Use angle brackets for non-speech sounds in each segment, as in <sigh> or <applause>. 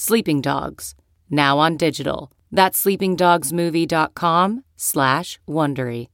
Sleeping Dogs, now on digital. That's sleepingdogsmovie.com slash Wondery.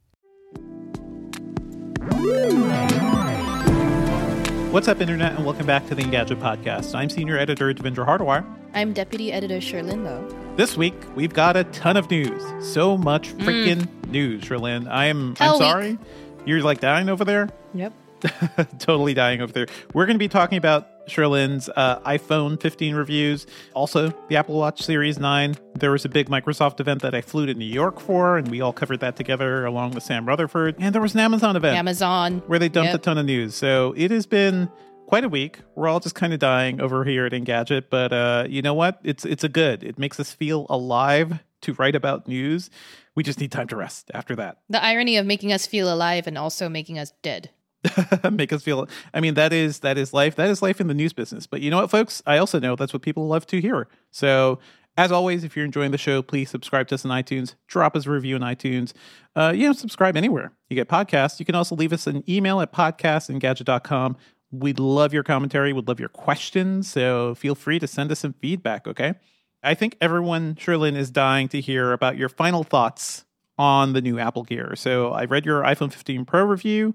What's up, Internet, and welcome back to the Engadget Podcast. I'm Senior Editor Devindra Hardawar. I'm Deputy Editor Cherlynn Low. This week, we've got a ton of news. So much freaking mm. news, Cherlynn. I'm, I'm sorry. You're like dying over there? Yep. <laughs> totally dying over there. We're going to be talking about Cherlynn's uh, iPhone 15 reviews, also the Apple Watch Series 9. There was a big Microsoft event that I flew to New York for, and we all covered that together along with Sam Rutherford. And there was an Amazon event. Amazon. Where they dumped yep. a ton of news. So it has been quite a week. We're all just kind of dying over here at Engadget, but uh, you know what? It's it's a good. It makes us feel alive to write about news. We just need time to rest after that. The irony of making us feel alive and also making us dead. <laughs> make us feel i mean that is that is life that is life in the news business. But you know what folks? I also know that's what people love to hear. So as always if you're enjoying the show please subscribe to us on itunes drop us a review on itunes uh, you know subscribe anywhere you get podcasts. You can also leave us an email at podcastandgadget.com we'd love your commentary we'd love your questions so feel free to send us some feedback okay? I think everyone Cherlynn is dying to hear about your final thoughts on the new apple gear. So i read your iphone 15 pro review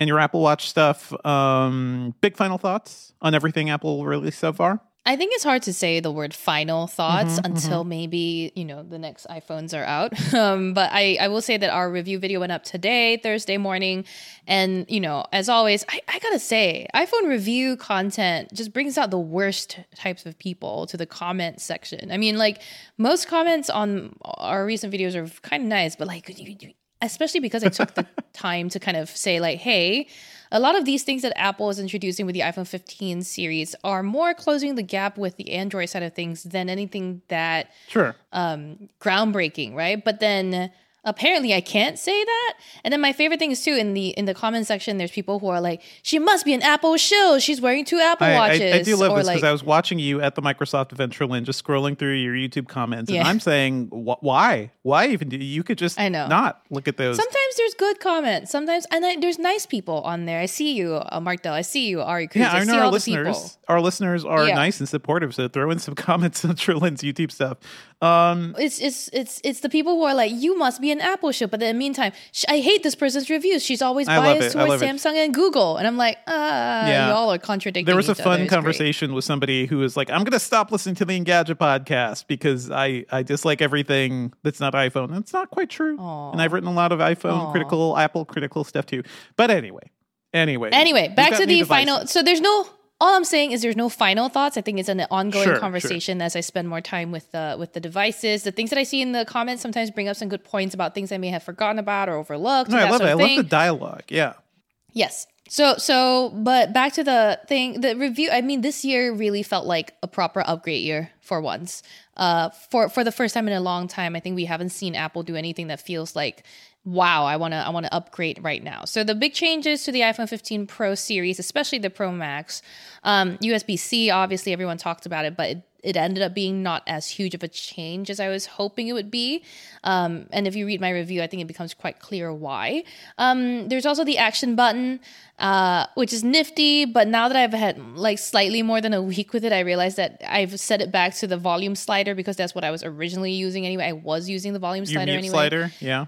and your Apple Watch stuff. Um, big final thoughts on everything Apple released so far? I think it's hard to say the word final thoughts mm-hmm, until mm-hmm. maybe, you know, the next iPhones are out. <laughs> Um, but I, I will say that our review video went up today, Thursday morning. And, you know, as always, I, I gotta say, iPhone review content just brings out the worst types of people to the comment section. I mean, like, most comments on our recent videos are kind of nice, but like, you, you, especially because I took the <laughs> time to kind of say, like, hey, a lot of these things that Apple is introducing with the iPhone 15 series are more closing the gap with the Android side of things than anything that sure um groundbreaking, right? But then apparently I can't say that. And then my favorite thing is too in the in the comment section, there's people who are like, she must be an Apple shill. She's wearing two Apple I, watches. I, I do love or this because like, I was watching you at the Microsoft event, Cherlynn, just scrolling through your YouTube comments, yeah. and I'm saying, why? Why even? Do you could just I know not look at those. Sometimes there's good comments. Sometimes and I, there's nice people on there. I see you, uh, Mark Dell. I see you, Ari Cruz. Yeah, I, I know our listeners. Our listeners are yeah. nice and supportive. So throw in some <laughs> comments on Cherlynn's YouTube stuff. Um, it's it's it's it's the people who are like, you must be an Apple ship, but in the meantime, I hate this person's reviews. She's always biased towards Samsung it. and Google, and I'm like, ah, yeah. y'all are contradicting. There was a fun conversation with somebody who was like, I'm going to stop listening to the Engadget podcast because I I dislike everything that's not iPhone. And it's not quite true. Aww. And I've written a lot of iPhone Aww. critical, Apple critical stuff too. But anyway, anyway, anyway, back to the final. So there's no all I'm saying is there's no final thoughts. I think it's an ongoing sure, conversation sure. as I spend more time with the with the devices. The things that I see in the comments sometimes bring up some good points about things I may have forgotten about or overlooked. No, I love it. I love the dialogue. Yeah. Yes. So so but back to the thing, the review. I mean, this year really felt like a proper upgrade year for once. Uh, for for the first time in a long time, I think we haven't seen Apple do anything that feels like wow, I want to I want to upgrade right now. So the big changes to the iPhone 15 Pro series, especially the Pro Max, um, USB C. Obviously, everyone talked about it, but it, it, ended up being not as huge of a change as I was hoping it would be. Um, and if you read my review, I think it becomes quite clear why. Um, there's also the action button, uh, which is nifty. But now that I've had like slightly more than a week with it, I realized that I've set it back to the volume slider because that's what I was originally using anyway. I was using the volume slider anyway. Slider, yeah.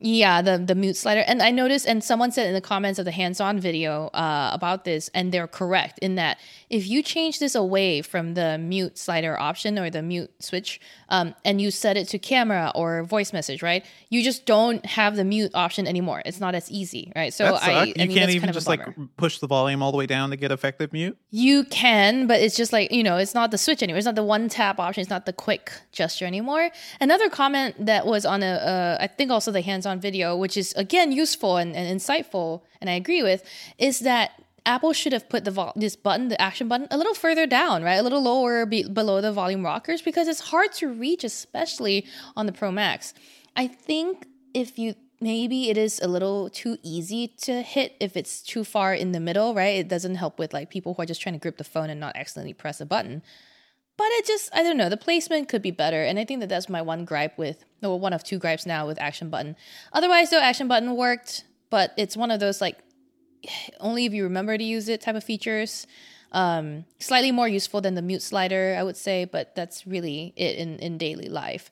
Yeah, the the mute slider. And I noticed, and someone said in the comments of the hands-on video uh, about this, and they're correct in that if you change this away from the mute slider option or the mute switch, um, and you set it to camera or voice message, right? You just don't have the mute option anymore. It's not as easy, right? So I, I, you mean, can't even kind of just like push the volume all the way down to get effective mute. You can, but it's just like you know, it's not the switch anymore. It's not the one tap option. It's not the quick gesture anymore. Another comment that was on a, uh, I think also the hands-on video, which is again useful and, and insightful, and I agree with, is that Apple should have put the vol- this button, the action button, a little further down, right? A little lower be- below the volume rockers because it's hard to reach, especially on the Pro Max. I think if you maybe it is a little too easy to hit if it's too far in the middle, right? It doesn't help with like people who are just trying to grip the phone and not accidentally press a button. But it just, I don't know, the placement could be better. And I think that that's my one gripe with, no, one of two gripes now with Action Button. Otherwise, though, Action Button worked, but it's one of those like, <sighs> only if you remember to use it type of features. Um, slightly more useful than the mute slider, I would say, but that's really it in, in daily life.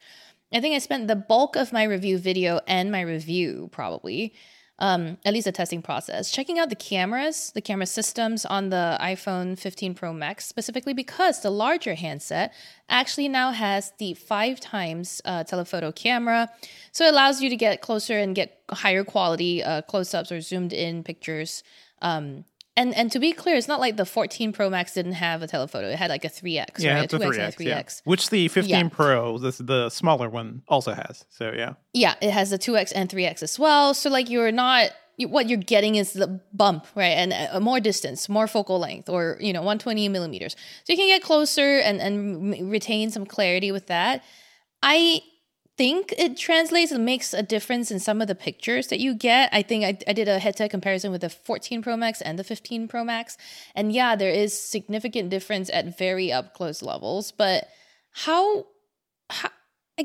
I think I spent the bulk of my review video and my review probably um, at least the testing process, checking out the cameras, the camera systems on the iPhone 15 Pro Max, specifically because the larger handset actually now has the five times uh, telephoto camera. So it allows you to get closer and get higher quality uh, close ups or zoomed in pictures um, and and to be clear, it's not like the 14 Pro Max didn't have a telephoto. It had like a 3x, yeah, right? it's a 3x, and a 3x. Yeah. Which the 15 Yeah. Pro, this the smaller one, also has. So yeah, Yeah, it has the 2x and 3x as well. So like you're not what you're getting is the bump, right? And a, a more distance, more focal length, or you know, 120 millimeters. So you can get closer and and retain some clarity with that. I think it translates and makes a difference in some of the pictures that you get. I think I, I did a head-to-head comparison with the 14 Pro Max and the 15 Pro Max, and yeah, there is significant difference at very up close levels. But how how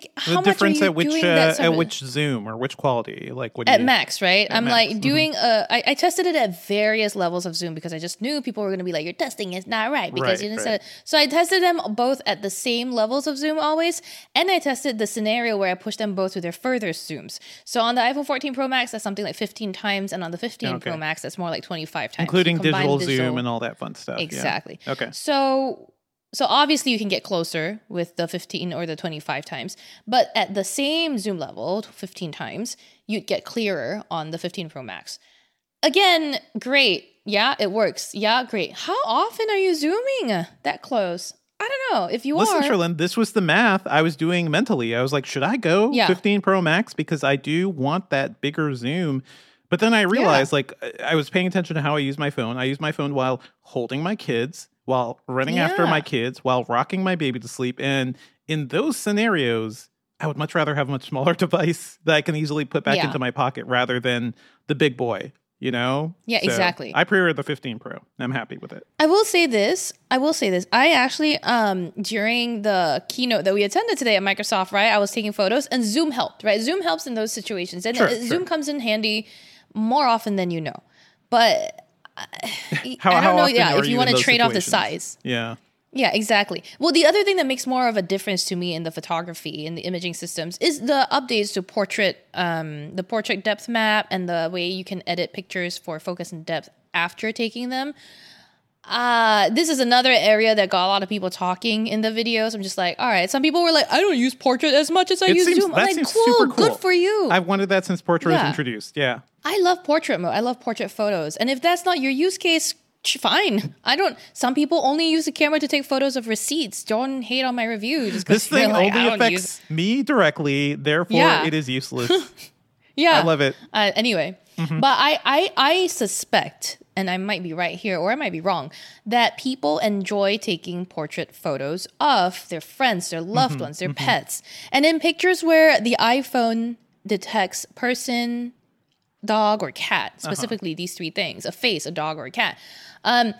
like how the difference at which uh, at which zoom or which quality, like what do at you, max, right? I'm max, like mhm. doing a. I, I tested it at various levels of zoom because I just knew people were going to be like, "Your testing is not right because Right, you didn't right. set it." So I tested them both at the same levels of zoom always, and I tested the scenario where I pushed them both to their further zooms. So on the iPhone 14 Pro Max, that's something like 15 times, and on the 15 Okay. Pro Max, that's more like 25 times, including Combined digital, zoom and all that fun stuff. yeah. Exactly. Okay. So so obviously you can get closer with the 15 or the 25 times, but at the same zoom level, 15 times, you'd get clearer on the 15 Pro Max. Again, great. Yeah, it works. Yeah, great. How often are you zooming that close? I don't know. If you Listen, are, Cherlynn, this was the math I was doing mentally. I was like, should I go Yeah. 15 Pro Max because I do want that bigger zoom? But then I realized, like, I- I was paying attention to how I use my phone. I use my phone while holding my kids, while running after my kids, while rocking my baby to sleep. And in those scenarios, I would much rather have a much smaller <laughs> device that I can easily put back Yeah. into my pocket rather than the big boy. You know? Yeah, exactly. I pre-ordered the 15 Pro. and I'm happy with it. I will say this. I will say this. I actually, um, during the keynote that we attended today at Microsoft, right, I was taking photos and Zoom helped, right? Zoom helps in those situations. And Sure, uh, sure. Zoom comes in handy more often than you know. But <laughs> How, I don't know, yeah, if you, in want to trade off the size. Yeah. Yeah, exactly. Well, the other thing that makes more of a difference to me in the photography and the imaging systems is the updates to portrait, um, the portrait depth map, and the way you can edit pictures for focus and depth after taking them. Uh, this is another area that got a lot of people talking in the videos. I'm just like, all right. Some people were like, I don't use portrait as much as I It use seems- Zoom. I'm like, cool, super cool. good for you. I've wanted that since Portrait was introduced. Yeah. I love portrait mode. I love portrait photos. And if that's not your use case, fine. I don't. Some people only use the camera to take photos of receipts. Don't hate on my review. Just This thing like, only affects me directly, therefore Yeah. it is useless. <laughs> Yeah, I love it. Uh, anyway, Mm-hmm. but I, I I suspect, and I might be right here, or I might be wrong, that people enjoy taking portrait photos of their friends, their loved Mm-hmm. ones, their pets, and in pictures where the iPhone detects person, dog, or cat, Uh-huh. specifically these three things: a face, a dog, or a cat. Um,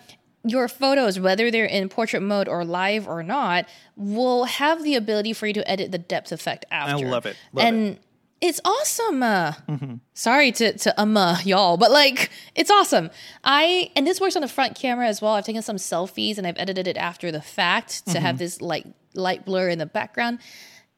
your photos, whether they're in portrait mode or live or not, will have the ability for you to edit the depth effect after. I love it. Love and it's awesome. Uh, Mm-hmm. Sorry to to um uh, y'all, but like it's awesome. I and this works on the front camera as well. I've taken some selfies and I've edited it after the fact to Mm-hmm. have this like light blur in the background,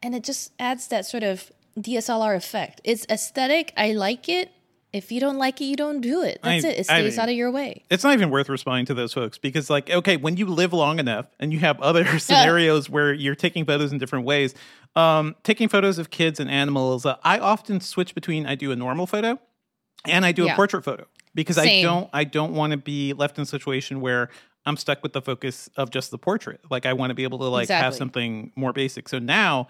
and it just adds that sort of DSLR effect. It's aesthetic. I like it. If you don't like it, you don't do it. That's I- it. It I stays mean- out of your way. it's not even worth responding to those folks because, like, okay, when you live long enough and you have other <laughs> scenarios where you're taking photos in different ways, um, taking photos of kids and animals, uh, I often switch between I do a normal photo and I do Yeah. a portrait photo because I don't I don't want to be left in a situation where I'm stuck with the focus of just the portrait. Like I want to be able to like have something more basic. So now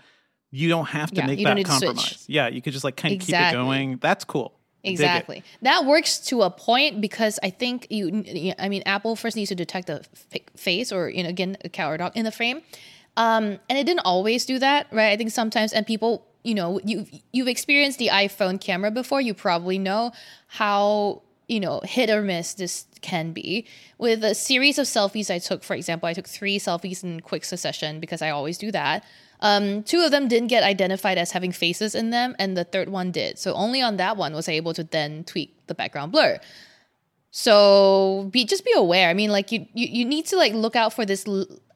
you don't have to Yeah, make that need to switch. compromise. Yeah, you could just like kind of keep it going. That's cool. Exactly. That works to a point because I think you, I mean, Apple first needs to detect the face or, you know, again, a cat or dog in the frame. Um, and it didn't always do that, right? I think sometimes, and people, you know, you you've experienced the iPhone camera before. You probably know how you know hit or miss this can be. With a series of selfies I took, for example, I took three selfies in quick succession because I always do that. Um, two of them didn't get identified as having faces in them, and the third one did. So only on that one was I able to then tweak the background blur. So be just be aware. I mean, like you you, you need to like look out for this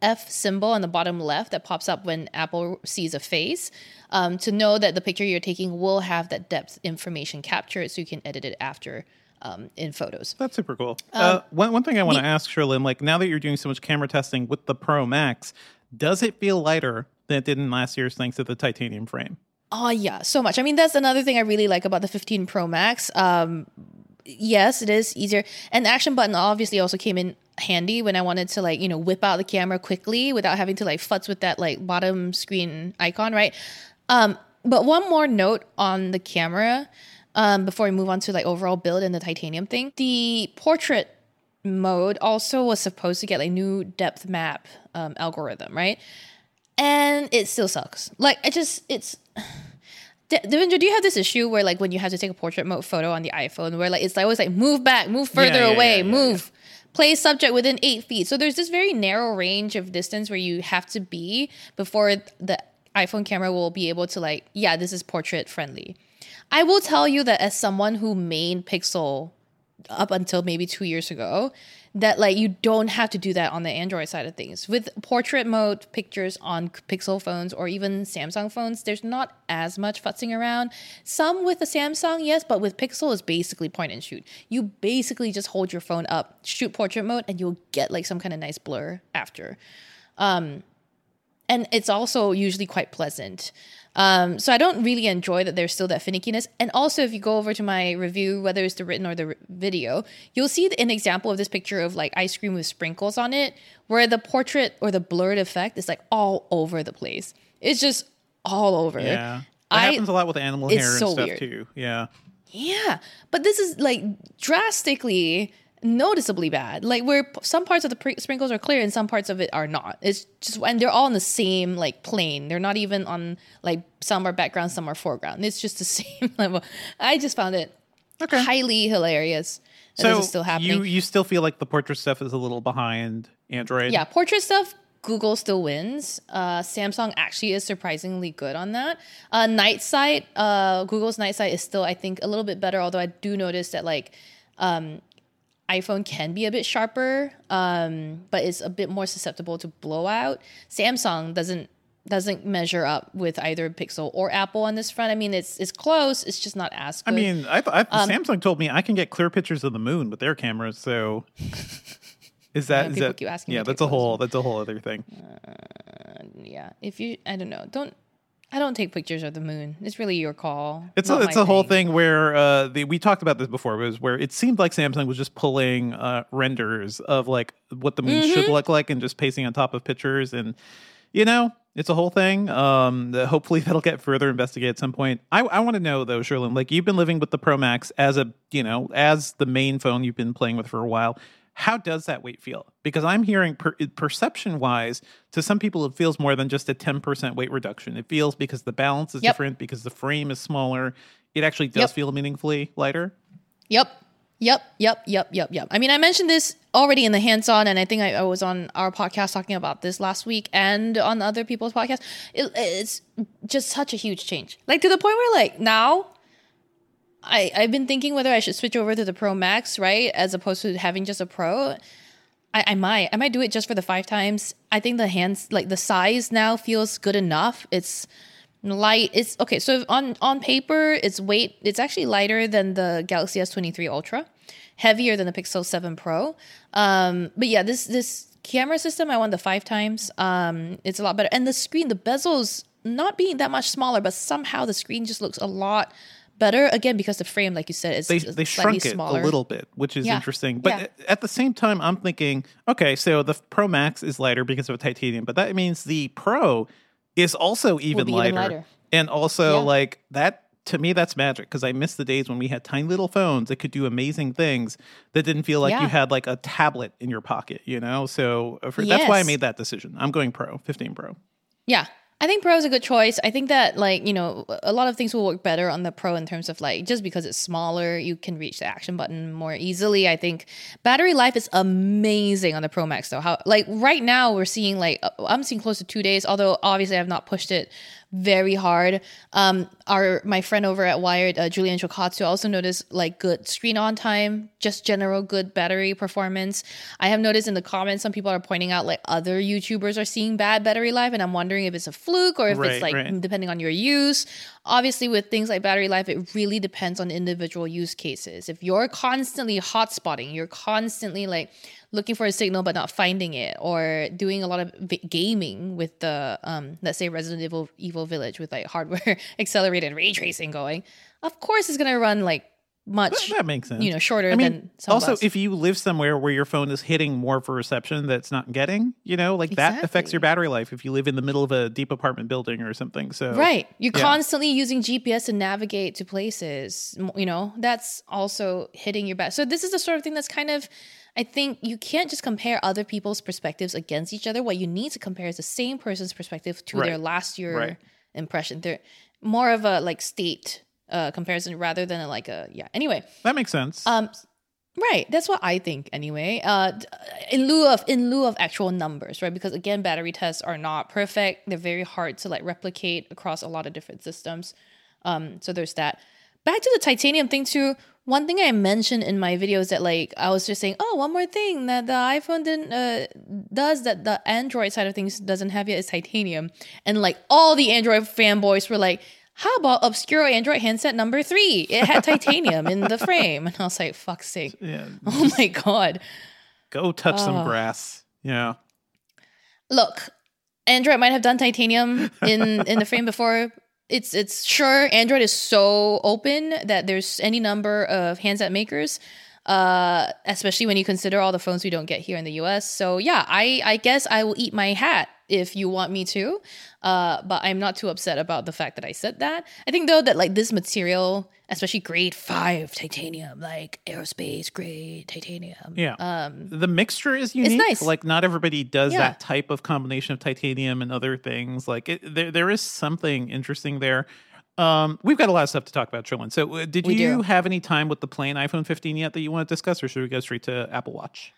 F symbol on the bottom left that pops up when Apple sees a face, um, to know that the picture you're taking will have that depth information captured, so you can edit it after um, in photos. That's super cool. Um, uh, one, one thing I want to ask, Cherlynn, like now that you're doing so much camera testing with the Pro Max, does it feel lighter than it did in last year's thanks to the titanium frame? Oh yeah, so much. I mean, that's another thing I really like about the 15 Pro Max. Um, yes, it is easier, and the action button obviously also came in handy when I wanted to like you know whip out the camera quickly without having to like futz with that like bottom screen icon, right? Um, but one more note on the camera um, before we move on to like overall build and the titanium thing. The portrait mode also was supposed to get like new depth map um, algorithm, right? And it still sucks. Like it just it's. De- Devindra, do you have this issue where like when you have to take a portrait mode photo on the iPhone, where like it's always like move back, move further yeah, away, yeah, yeah, move, place subject within eight feet. So there's this very narrow range of distance where you have to be before the iPhone camera will be able to like, yeah, this is portrait friendly. I will tell you that as someone who made Pixel up until maybe two years ago, that like you don't have to do that on the Android side of things. With portrait mode pictures on Pixel phones or even Samsung phones, there's not as much futzing around. Some with the Samsung, yes, but with Pixel is basically point and shoot. You basically just hold your phone up, shoot portrait mode, and you'll get like some kind of nice blur after. Um, and it's also usually quite pleasant. Um, so I don't really enjoy that there's still that finickiness. And also, if you go over to my review, whether it's the written or the r- video, you'll see an example of this picture of like ice cream with sprinkles on it, where the portrait or the blurred effect is like all over the place. It's just all over. Yeah. That I- happens a lot with animal hair and so stuff weird. too. Yeah. Yeah, but this is like drastically noticeably bad. Like where some parts of the pr- sprinkles are clear and some parts of it are not. It's just and they're all on the same like plane. They're not even on like some are background, some are foreground. It's just the <laughs> same level. I just found it highly hilarious So this is still happening. you you still feel like the portrait stuff is a little behind Android? yeah, portrait stuff. Google still wins. Uh, Samsung actually is surprisingly good on that. Uh, night sight, uh, Google's night sight is still, I think, a little bit better. Although I do notice that like um, iPhone can be a bit sharper, um, but it's a bit more susceptible to blowout. Samsung doesn't doesn't measure up with either Pixel or Apple on this front. I mean, it's it's close. It's just not as I good. mean, I, th- I Um, Samsung told me I can get clear pictures of the moon with their cameras. So <laughs> is that Yeah, is that yeah? That's a whole that's a whole other thing. yeah, if you, I don't know, don't. I don't take pictures of the moon. It's really your call. It's a, it's a whole thing where uh, the, we talked about this before. Was where it seemed like Samsung was just pulling uh, renders of like what the moon Mm-hmm. should look like and just pasting on top of pictures, and you know, it's a whole thing. Um, that hopefully <laughs> that'll get further investigated at some point. I, I want to know though, Cherlynn, like you've been living with the Pro Max as a you know as the main phone you've been playing with for a while. How does that weight feel? Because I'm hearing per- perception wise, to some people, it feels more than just a 10% weight reduction. It feels because the balance is Yep. different, because the frame is smaller. It actually does Yep. feel meaningfully lighter. Yep. Yep. Yep. Yep. Yep. Yep. I mean, I mentioned this already in the hands on, and I think I, I was on our podcast talking about this last week and on other people's podcasts. It, it's just such a huge change. Like to the point where, like, now I, I've been thinking whether I should switch over to the Pro Max, right? As opposed to having just a Pro. I, I might. I might do it just for the five times. I think the hands, like the size now feels good enough. It's light. It's okay. So on on paper, its weight it's actually lighter than the Galaxy S23 Ultra, heavier than the Pixel 7 Pro. Um, but yeah, this this camera system I want the five times. Um, it's a lot better, and the screen, the bezels not being that much smaller, but somehow the screen just looks a lot better. Again, because the frame, like you said, is They, they shrunk it smaller. a little bit, which is Yeah. interesting. But Yeah. at- the same time, I'm thinking, okay, so the Pro Max is lighter because of titanium, but that means the Pro is also even, be even lighter. lighter. And also, Yeah. like, that to me that's magic because I miss the days when we had tiny little phones that could do amazing things that didn't feel like you had like a tablet in your pocket, you know? So uh, for, that's why I made that decision. I'm going Pro, 15 Pro. Yeah. I think Pro is a good choice. I think that like, you know, a lot of things will work better on the Pro in terms of like just because it's smaller, you can reach the action button more easily. I think battery life is amazing on the Pro Max though. How like right now we're seeing like uh, I'm seeing close to 2 days, although obviously I've not pushed it very hard. Um our my friend over at Wired, uh, Julian Chokkattu also noticed like good screen on time, just general good battery performance. I have noticed in the comments some people are pointing out like other YouTubers are seeing bad battery life, and I'm wondering if it's a fluke or if Right, it's like right. depending on your use. Obviously, with things like battery life, it really depends on individual use cases. If you're constantly hotspotting, you're constantly like looking for a signal but not finding it, or doing a lot of gaming with the um, let's say Resident Evil Evil Village with like hardware <laughs> accelerated ray tracing going, of course it's gonna run like much That makes sense. you know shorter I mean, than some also, us. if you live somewhere where your phone is hitting more a reception that's not getting, you know, like that affects your battery life if you live in the middle of a deep apartment building or something. So, Right. You're Yeah. constantly using GPS to navigate to places. You know, that's also hitting your back. So this is the sort of thing that's kind of I think you can't just compare other people's perspectives against each other. What you need to compare is the same person's perspective to their last year Right. impression. They're more of a like state uh comparison rather than a, like a yeah. Anyway, that makes sense. um, right. That's what I think anyway. Uh, in lieu of in lieu of actual numbers, right? Because again, battery tests are not perfect. They're very hard to like replicate across a lot of different systems. Um, so there's that. Back to the titanium thing too. One thing I mentioned in my video is that like I was just saying, oh, one more thing that the iPhone didn't uh, does that the Android side of things doesn't have yet is titanium, and like all the Android fanboys were like, how about obscure Android handset number three? It had titanium in the frame, <laughs> and I was like, fuck's sake, yeah, <laughs> oh my god. go touch some Oh. grass. Yeah. look, Android might have done titanium in in the frame before. It's it's sure Android is so open that there's any number of handset makers, uh, especially when you consider all the phones we don't get here in the U.S. So yeah, I I guess I will eat my hat if you want me to, uh, but I'm not too upset about the fact that I said that. I think though that like this material, especially grade five titanium, like aerospace grade titanium, Yeah. um, the mixture is unique. It's nice. Like not everybody does Yeah. that type of combination of titanium and other things. Like it, there, there is something interesting there. Um, we've got a lot of stuff to talk about, Cherlynn. So, uh, did We you do. have any time with the plain iPhone 15 yet that you want to discuss, or should we go straight to Apple Watch?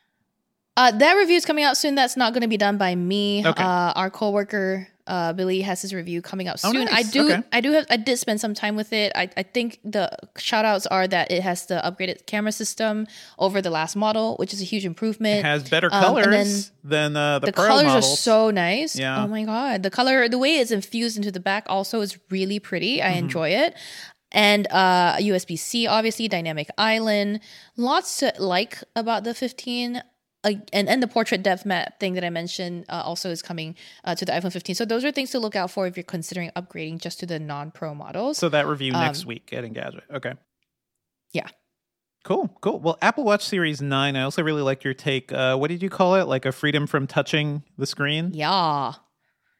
Uh, that review is coming out soon. That's not going to be done by me. Okay. Uh, our coworker uh, Billy has his review coming out Oh, soon. I do. Okay. I do have. I did spend some time with it. I, I think the shout outs are that it has the upgraded camera system over the last model, which is a huge improvement. It has better Um, colors then than uh, the, the Pro colors models. are so nice. Yeah. Oh my god, the color, the way it's infused into the back, also is really pretty. Mm-hmm. I enjoy it. And uh, USB C, obviously, dynamic island. Lots to like about the 15. Uh, and, and the portrait depth map thing that I mentioned uh, also is coming uh, to the iPhone 15. So those are things to look out for if you're considering upgrading just to the non-pro models. So that review next Um, week at Engadget. Okay. Yeah. Cool, cool. Well, Apple Watch Series 9, I also really liked your take. Uh, what did you call it? Like a freedom from touching the screen? yeah.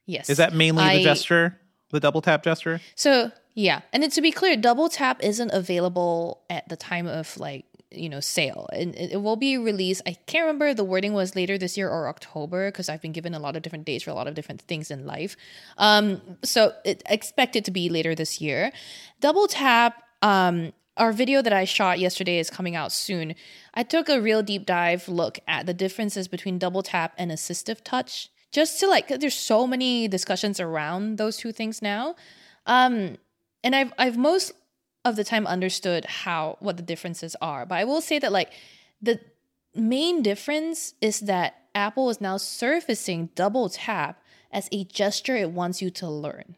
Yes. Is that mainly I- the gesture, the double tap gesture? So yeah, and then to be clear, double tap isn't available at the time of like you know sale, and it, will be released. I can't remember the wording was later this year or October because I've been given a lot of different dates for a lot of different things in life. Um, so it, expect it to be later this year. Double tap. Um, our video that I shot yesterday is coming out soon. I took a real deep dive look at the differences between double tap and assistive touch, just to like, there's so many discussions around those two things now. Um, and I've I've most of the time understood how what the differences are, but I will say that like the main difference is that Apple is now surfacing double tap as a gesture it wants you to learn.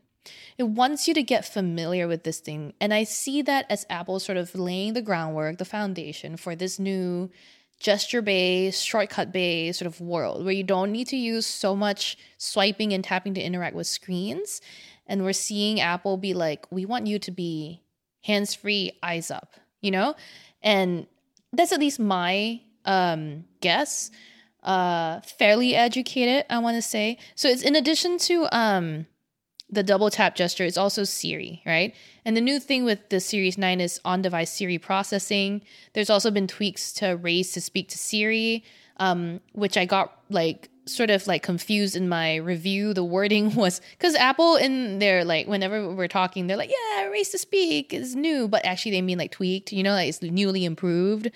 It wants you to get familiar with this thing. And I see that as Apple sort of laying the groundwork, the foundation for this new gesture based, shortcut based sort of world where you don't need to use so much swiping and tapping to interact with screens. And we're seeing Apple be like, we want you to be hands free, eyes up, you know? And that's at least my um, guess. Uh, fairly educated, I want to say. So it's in addition to um, the double tap gesture is also Siri, right? And the new thing with the Series 9 is on device Siri processing. There's also been tweaks to raise to speak to Siri, um, which I got like sort of like confused in my review. The wording <laughs> was because Apple in their like whenever we're talking, they're like, yeah, raise to speak is new, but actually they mean like tweaked, you know, like it's newly improved.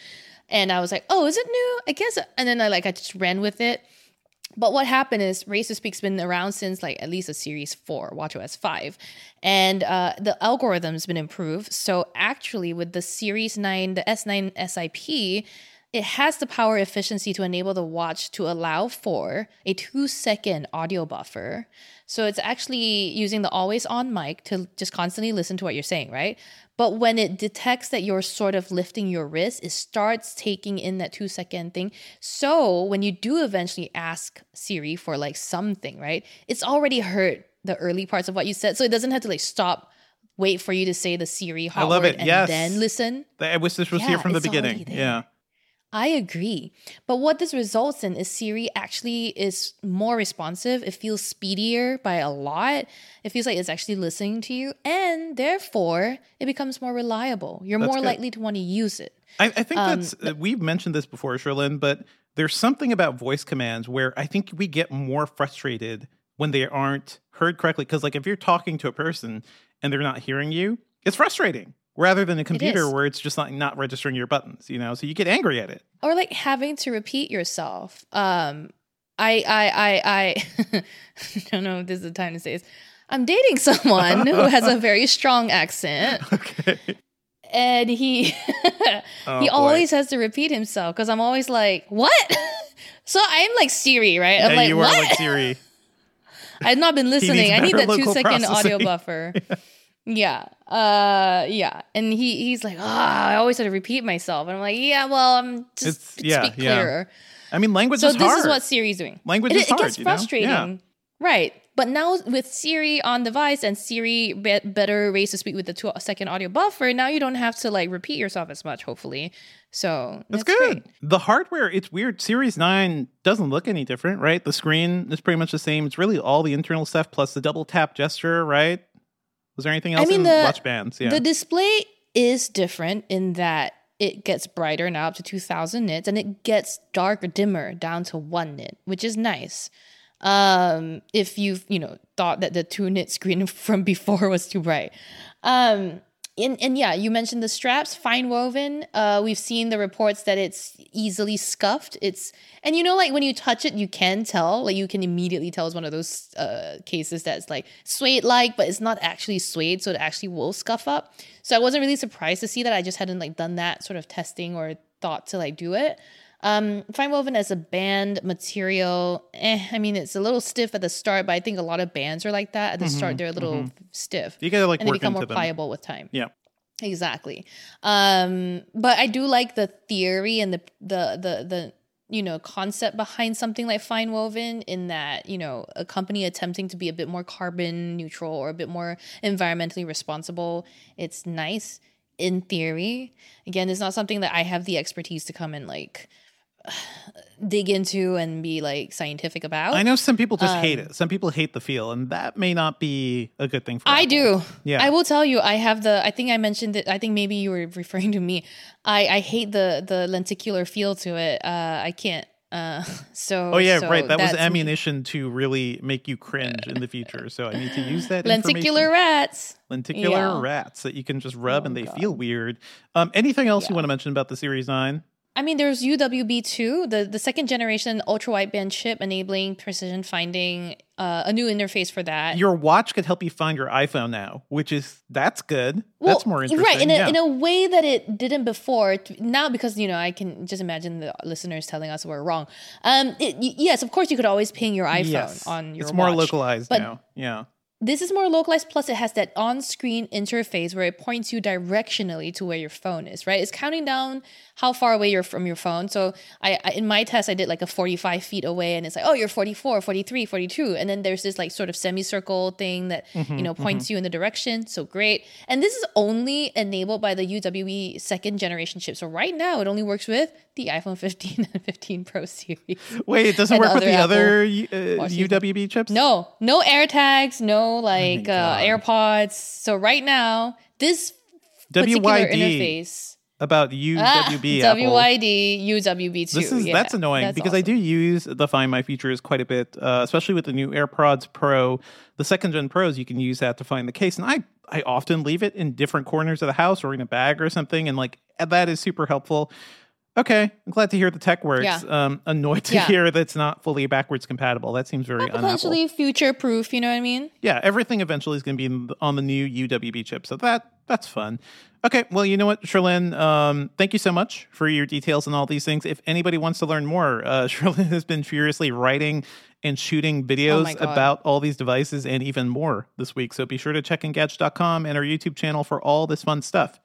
And I was like, oh, is it new? I guess. And then I like I just ran with it. But what happened is Raise to Speak's been around since like at least a series four, WatchOS 5. And uh, the algorithm's been improved. So actually with the Series 9, the S9 SIP, it has the power efficiency to enable the watch to allow for a two second audio buffer. So it's actually using the always on mic to just constantly listen to what you're saying, right? But when it detects that you're sort of lifting your wrist, it starts taking in that two second thing. So when you do eventually ask Siri for like something, right? It's already heard the early parts of what you said. So it doesn't have to like stop, wait for you to say the Siri hot I love it. and yes. then listen. I wish this was Yeah, here from the beginning. Yeah. I agree. But what this results in is Siri actually is more responsive. It feels speedier by a lot. It feels like it's actually listening to you. And therefore, it becomes more reliable. You're That's more good. likely to want to use it. I, I think Um, that's uh, we've mentioned this before, Cherlynn, but there's something about voice commands where I think we get more frustrated when they aren't heard correctly. Because like if you're talking to a person and they're not hearing you, it's frustrating. Rather than a computer is. where it's just like not registering your buttons, you know, so you get angry at it. Or like having to repeat yourself. Um, I, I, I, I, I <laughs> don't know if this is the time to say this. I'm dating someone who has a very <laughs> strong accent. Okay. and he <laughs> Oh, he boy. always has to repeat himself because I'm always like, "What?" so I'm like Siri, right? I'm Yeah, like, you "What?" are like Siri. I've not been listening. I need that two second audio buffer. yeah, uh, yeah, and he he's like, "Ah, I always have to repeat myself," and I'm like, "Yeah, well, I'm just It's- yeah, speak yeah. clearer." I mean, language So is this is what Siri's doing. Language it, is it gets hard, you know? frustrating, Yeah. right? But now with Siri on device and Siri be- better raise to speak with the two second audio buffer, now you don't have to like repeat yourself as much. Hopefully, so That's, that's, good. great. The hardware, it's weird. Series 9 doesn't look any different, right? The screen is pretty much the same. It's really all the internal stuff plus the double tap gesture, right? Was there anything else I mean, in the- watch bands? Yeah. The display is different in that it gets brighter now up to 2000 nits and it gets darker dimmer down to 1 nit, which is nice. Um if you've, you know, thought that the 2 nit screen <laughs> from before was too bright. Um and, and yeah, you mentioned the straps, fine woven. Uh, we've seen the reports that it's easily scuffed. It's and you know, like when you touch it, you can tell. Like you can immediately tell it's one of those uh, cases that's like suede like, but it's not actually suede, so it actually will scuff up. So I wasn't really surprised to see that. I just hadn't like done that sort of testing or thought to like do it. Um, fine woven as a band material, eh, I mean, it's a little stiff at the start, but I think a lot of bands are like that. At the start, they're a little stiff you gotta like and they become more them. pliable with time. Yeah. Exactly. Um, but I do like the theory and the the the the you know concept behind something like fine woven in that you know a company attempting to be a bit more carbon neutral or a bit more environmentally responsible it's nice in theory again it's not something that i have the expertise to come and like dig into and be like scientific about I know some people just hate it. Some people hate the feel, and that may not be a good thing for I Apple. do. Yeah. I will tell you, I have the. I think I mentioned it. I think maybe you were <laughs> referring to me. I I hate the the lenticular feel to it. Uh, I can't. Uh, <laughs> so. Oh yeah, so right. That was that's me. ammunition to really make you cringe in the future. So I need to use that Lenticular rats. lenticular Yeah. rats that you can just rub Oh, and they God. feel weird. Um, anything else you want to mention about the Series Nine? I mean, there's UWB two, the the second generation ultra wideband chip enabling precision finding. Uh, a new interface for that. Your watch could help you find your iPhone now, which is that's good. Well, that's more interesting. Right, in a, yeah. in a way that it didn't before. Now, because, you know, I can just imagine the listeners telling us we're wrong. Um, it, yes, of course, you could always ping your iPhone yes. on your It's more localized now. Yeah. This is more localized, plus it has that on screen interface where it points you directionally to where your phone is, right? It's counting down how far away you're from your phone. So I, I in my test, I did like a 45 feet away and it's like, oh, you're 44, 43, 42. And then there's this like sort of semicircle thing that, Mm-hmm, you know, points you in the direction. So great. And this is only enabled by the UWB second generation chip. So right now it only works with the iPhone 15 <laughs> and 15 Pro series. Wait, it doesn't work with the Apple other uh. UWB chips? No, no AirTags, no like uh, AirPods. So right now, this particular WYD interface. about Ah, UWB Apple. WYD UWB two. This is yeah, that's annoying that's because I do use the Find My features quite a bit, uh, especially with the new AirPods Pro, the second gen Pros. You can use that to find the case, and I I often leave it in different corners of the house or in a bag or something, and like that is super helpful. Okay, I'm glad to hear the tech works. Yeah. Um, annoyed to Yeah. hear that's not fully backwards compatible. That seems very unapple. potentially future proof. You know what I mean? Yeah, everything eventually is going to be on the new UWB chip, so that that's fun. Okay, well, you know what, Cherlynn, um, thank you so much for your details and all these things. If anybody wants to learn more, uh, <laughs> Cherlynn has been furiously writing and shooting videos my God. about all these devices and even more this week. So be sure to check engadget.com and our YouTube channel for all this fun stuff.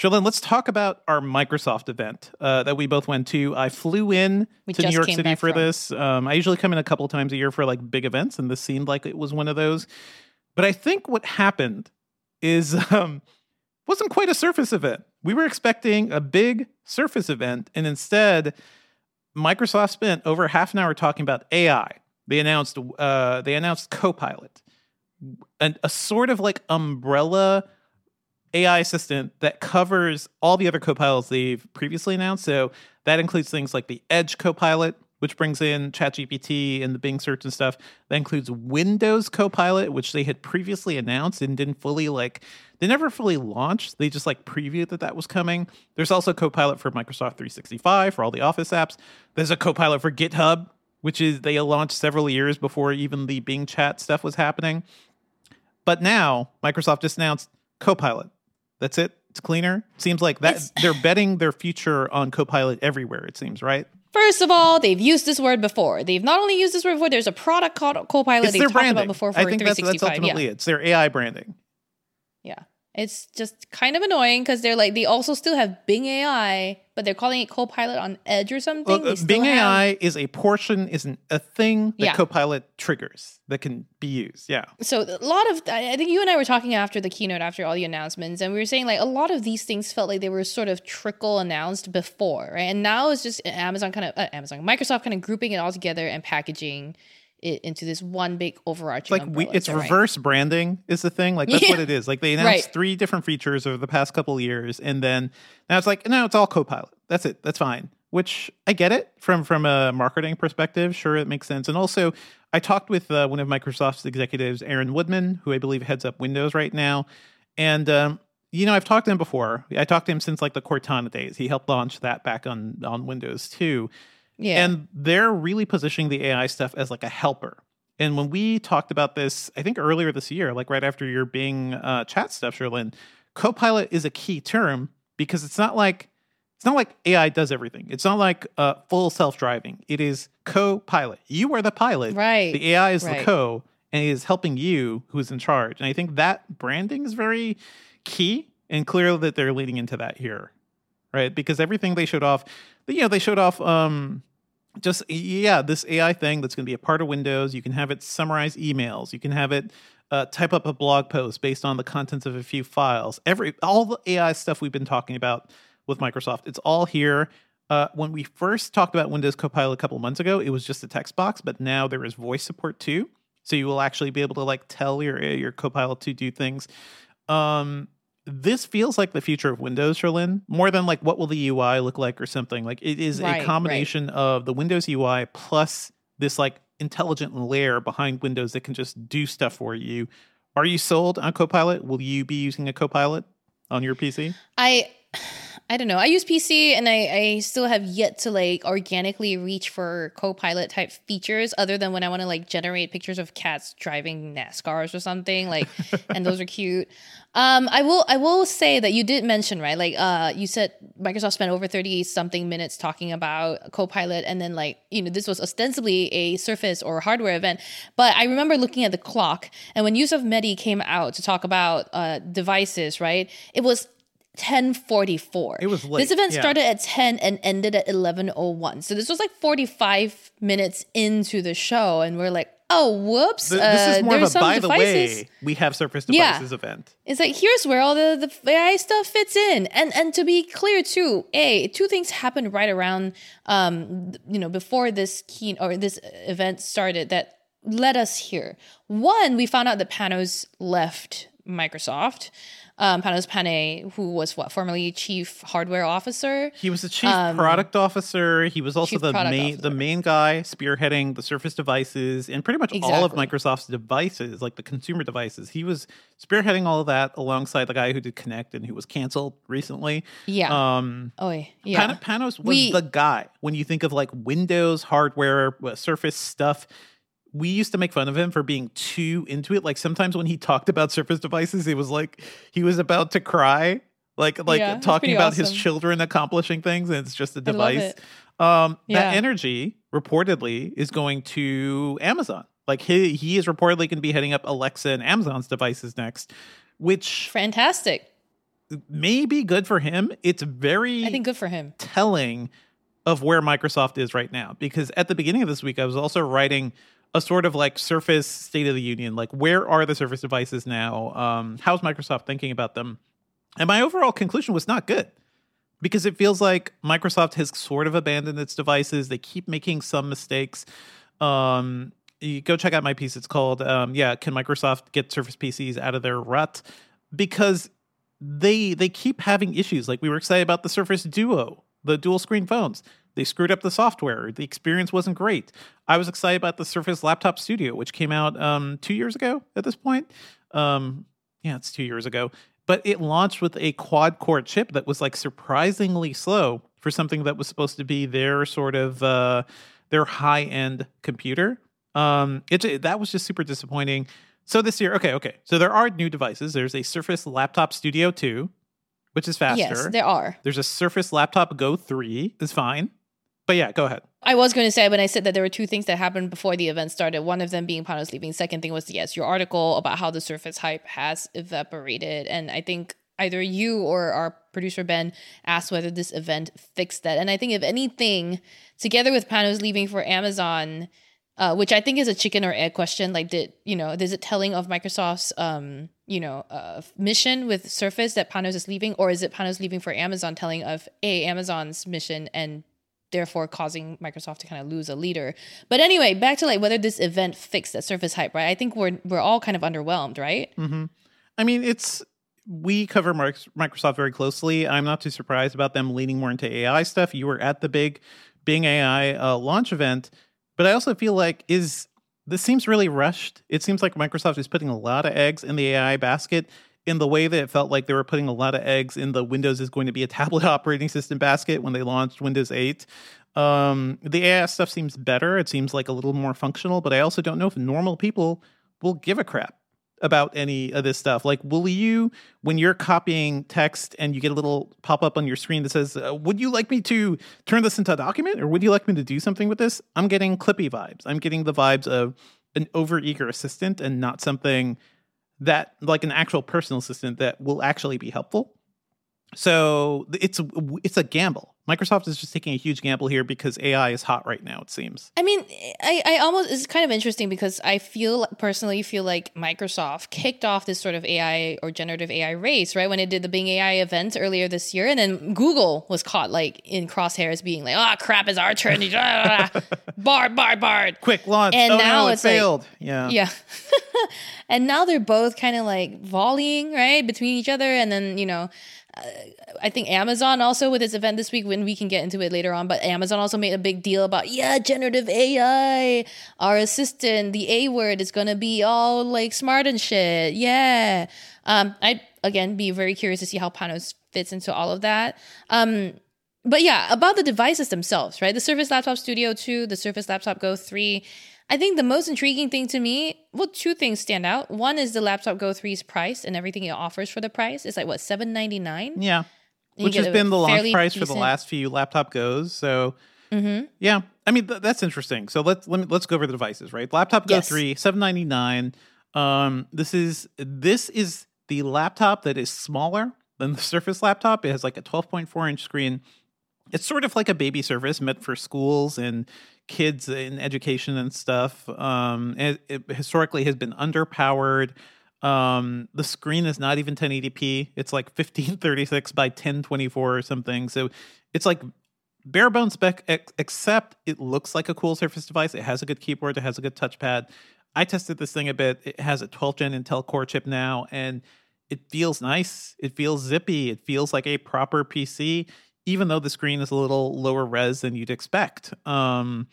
Cherlynn, let's talk about our Microsoft event uh, that we both went to. I flew in We to New York City for from. this. Um, I usually come in a couple times a year for like big events, and this seemed like it was one of those. But I think what happened is um, wasn't quite a Surface event. We were expecting a big Surface event, and instead, Microsoft spent over half an hour talking about AI. They announced uh, they announced Copilot, and a sort of like umbrella AI assistant that covers all the other copilots they've previously announced. So that includes things like the Edge Copilot, which brings in ChatGPT and the Bing search and stuff. That includes Windows Copilot, which they had previously announced and didn't fully like. They never fully launched. They just like previewed that that was coming. There's also Copilot for Microsoft 365 for all the Office apps. There's a Copilot for GitHub, which is they launched several years before even the Bing Chat stuff was happening. But now Microsoft just announced Copilot. That's it. It's cleaner. Seems like that It's- <laughs> they're betting their future on Copilot everywhere. It seems right. First of all, they've used this word before. They've not only used this word before. There's a product called Copilot. It's they've their talked branding. about before for I think that's, that's 365. ultimately yeah. it. It's their AI branding. Yeah. It's just kind of annoying because they're like, they also still have Bing AI, but they're calling it Copilot on Edge or something. Well, uh, Bing have- AI is a portion, is an, a thing that Yeah. Copilot triggers that can be used. Yeah. So a lot of, I think you and I were talking after the keynote, after all the announcements, and we were saying like a lot of these things felt like they were sort of trickle announced before, right? And now it's just Amazon kind of, uh, Amazon, Microsoft kind of grouping it all together and packaging it into this one big overarching. like we, it's that right? reverse branding is the thing. Like that's Yeah. what <laughs> it is. Like they announced Right. three different features over the past couple of years and then now it's like no it's all copilot. That's it. That's fine. Which i get it from from a marketing perspective. Sure it makes sense. And also i talked with uh, one of microsoft's executives aaron woodman who i believe heads up windows right now. And um you know i've talked to him before. I talked to him since like the cortana days. He helped launch that back on on windows too Yeah. and they're really positioning the AI stuff as like a helper. And when we talked about this, I think earlier this year, like right after your Bing uh, chat stuff, Cherlynn, Copilot is a key term because it's not like it's not like AI does everything. It's not like uh, full self driving. It is co-pilot. You are the pilot. Right. The AI is the co, and it is helping you who's in charge. And I think that branding is very key, and clearly that they're leading into that here, right? Because everything they showed off, you know, they showed off. um just yeah this ai thing that's going to be a part of windows you can have it summarize emails you can have it uh, type up a blog post based on the contents of a few files. Every all the ai stuff we've been talking about with microsoft it's all here. Uh, when we first talked about windows copilot a couple months ago it was just a text box but now there is voice support too. So you will actually be able to like tell your your copilot to do things. Um this feels like the future of Windows, Cherlynn, more than like what will the UI look like or something. Like it is Right, a right. combination of the Windows UI plus this like intelligent layer behind Windows that can just do stuff for you. Are you sold on Copilot? Will you be using a Copilot on your PC? I I don't know. I use PC and I, I still have yet to like organically reach for co-pilot type features other than when I want to like generate pictures of cats driving NASCARs or something like <laughs> and those are cute. Um I will I will say that you did mention, right? Like uh you said Microsoft spent over 30 something minutes talking about Copilot and then like, you know, this was ostensibly a Surface or hardware event, but I remember looking at the clock and when Yusuf Mehdi came out to talk about uh devices, right? It was 1044. It was late, This event yeah. started at 10 and ended at 1101. So this was like 45 minutes into the show and we're like, "Oh, whoops. Th- this uh, is more of a some by devices. the way, we have Surface Yeah. devices event. It's like here's where all the, the AI stuff fits in. And and to be clear too, A, two things happened right around um you know, before this key or this event started that led us here. One, we found out that Panos left Microsoft. Um, Panos Panay, who was what formerly chief hardware officer. He was the chief product officer. He was also Um, the main officer. the main guy spearheading the Surface devices and pretty much all of Microsoft's devices, like the consumer devices. He was spearheading all of that alongside the guy who did Kinect and who was canceled recently. Yeah. Um, oh, yeah. Pan- Panos was We- the guy when you think of like Windows hardware, uh, Surface stuff. We used to make fun of him for being too into it. Like sometimes when he talked about Surface devices, it was like he was about to cry, like like Yeah, talking about his children accomplishing things, and it's just a device. Um, Yeah. That energy reportedly is going to Amazon. Like he he is reportedly going to be heading up Alexa and Amazon's devices next, which Fantastic. may be good for him. It's very I think good for him. telling of where Microsoft is right now. Because at the beginning of this week, I was also writing a sort of like Surface State of the Union, like where are the Surface devices now? Um, how's Microsoft thinking about them? And my overall conclusion was not good because it feels like Microsoft has sort of abandoned its devices. They keep making some mistakes. Um, you go check out my piece. It's called, um, "Yeah, Can Microsoft Get Surface PCs Out of Their Rut?" Because they they keep having issues. Like we were excited about the Surface Duo, the dual screen phones. They screwed up the software. The experience wasn't great. I was excited about the Surface Laptop Studio, which came out um, two years ago at this point. Um, yeah, it's two years ago. But it launched with a quad core chip that was like surprisingly slow for something that was supposed to be their sort of uh, their high end computer. Um, it that was just super disappointing. So this year, okay, okay. So there are new devices. There's a Surface Laptop Studio 2, which is faster. Yes, there are. There's a Surface Laptop Go 3, is fine. But yeah, go ahead. I was going to say when I said that there were two things that happened before the event started. One of them being Panos leaving. Second thing was yes, your article about how the Surface hype has evaporated, and I think either you or our producer Ben asked whether this event fixed that. And I think if anything, together with Panos leaving for Amazon, uh, which I think is a chicken or egg question. Like, did you know? Is it telling of Microsoft's, um, you know, uh, mission with Surface that Panos is leaving, or is it Panos leaving for Amazon, telling of a Amazon's mission and therefore causing Microsoft to kind of lose a leader? But anyway, back to like whether this event fixed that Surface hype, right? I think we're we're all kind of underwhelmed, right? hmm I mean, it's we cover Microsoft very closely. I'm not too surprised about them leaning more into AI stuff. You were at the big Bing AI uh, launch event, but I also feel like is this seems really rushed. It seems like Microsoft is putting a lot of eggs in the AI basket in the way that it felt like they were putting a lot of eggs in the Windows is going to be a <laughs> tablet operating system basket when they launched Windows 8. Um, the AI stuff seems better. It seems like a little more functional, but I also don't know if normal people will give a crap about any of this stuff. Like, will you, when you're copying text and you get a little pop up on your screen that says, uh, Would you like me to turn this into a document or would you like me to do something with this? I'm getting Clippy vibes. I'm getting the vibes of an overeager assistant and not something that, like an actual personal assistant that will actually be helpful. So it's it's a gamble. Microsoft is just taking a huge gamble here because AI is hot right now. It seems. I mean, I, I almost it's kind of interesting because I feel personally feel like Microsoft kicked off this sort of AI or generative AI race, right? When it did the Bing AI event earlier this year, and then Google was caught like in crosshairs, being like, "Oh crap, it's our turn!" Bard, Bard, Bard. Quick launch. And oh now no, it it's like- failed. yeah. Yeah. <laughs> and now they're both kind of like volleying, right, between each other. And then, you know, I think Amazon also with its event this week, when we can get into it later on, but Amazon also made a big deal about, yeah, generative AI, our assistant, the A word is going to be all like smart and shit. Yeah. Um, I'd, again, be very curious to see how Panos fits into all of that. Um, but yeah, about the devices themselves, right? The Surface Laptop Studio 2, the Surface Laptop Go 3. I think the most intriguing thing to me, well, two things stand out. One is the Laptop Go 3's price and everything it offers for the price. It's like what, seven ninety nine? Yeah. Which has been the launch price for the last few laptop goes. So Mm-hmm. yeah, I mean th- that's interesting. So let's let me, let's go over the devices, right? Laptop Go Yes. three, seven ninety nine. Um, this is this is the laptop that is smaller than the <laughs> Surface laptop. It has like a twelve point four inch screen. It's sort of like a baby Surface meant for schools and kids in education and stuff. Um, it, it historically has been underpowered. Um, the screen is not even 1080p. It's like 1536 by 1024 or something. So it's like bare bones spec, ex- except it looks like a cool Surface device. It has a good keyboard. It has a good touchpad. I tested this thing a bit. It has a 12th gen Intel Core chip now, and it feels nice. It feels zippy. It feels like a proper PC, even though the screen is a little lower res than you'd expect. Um,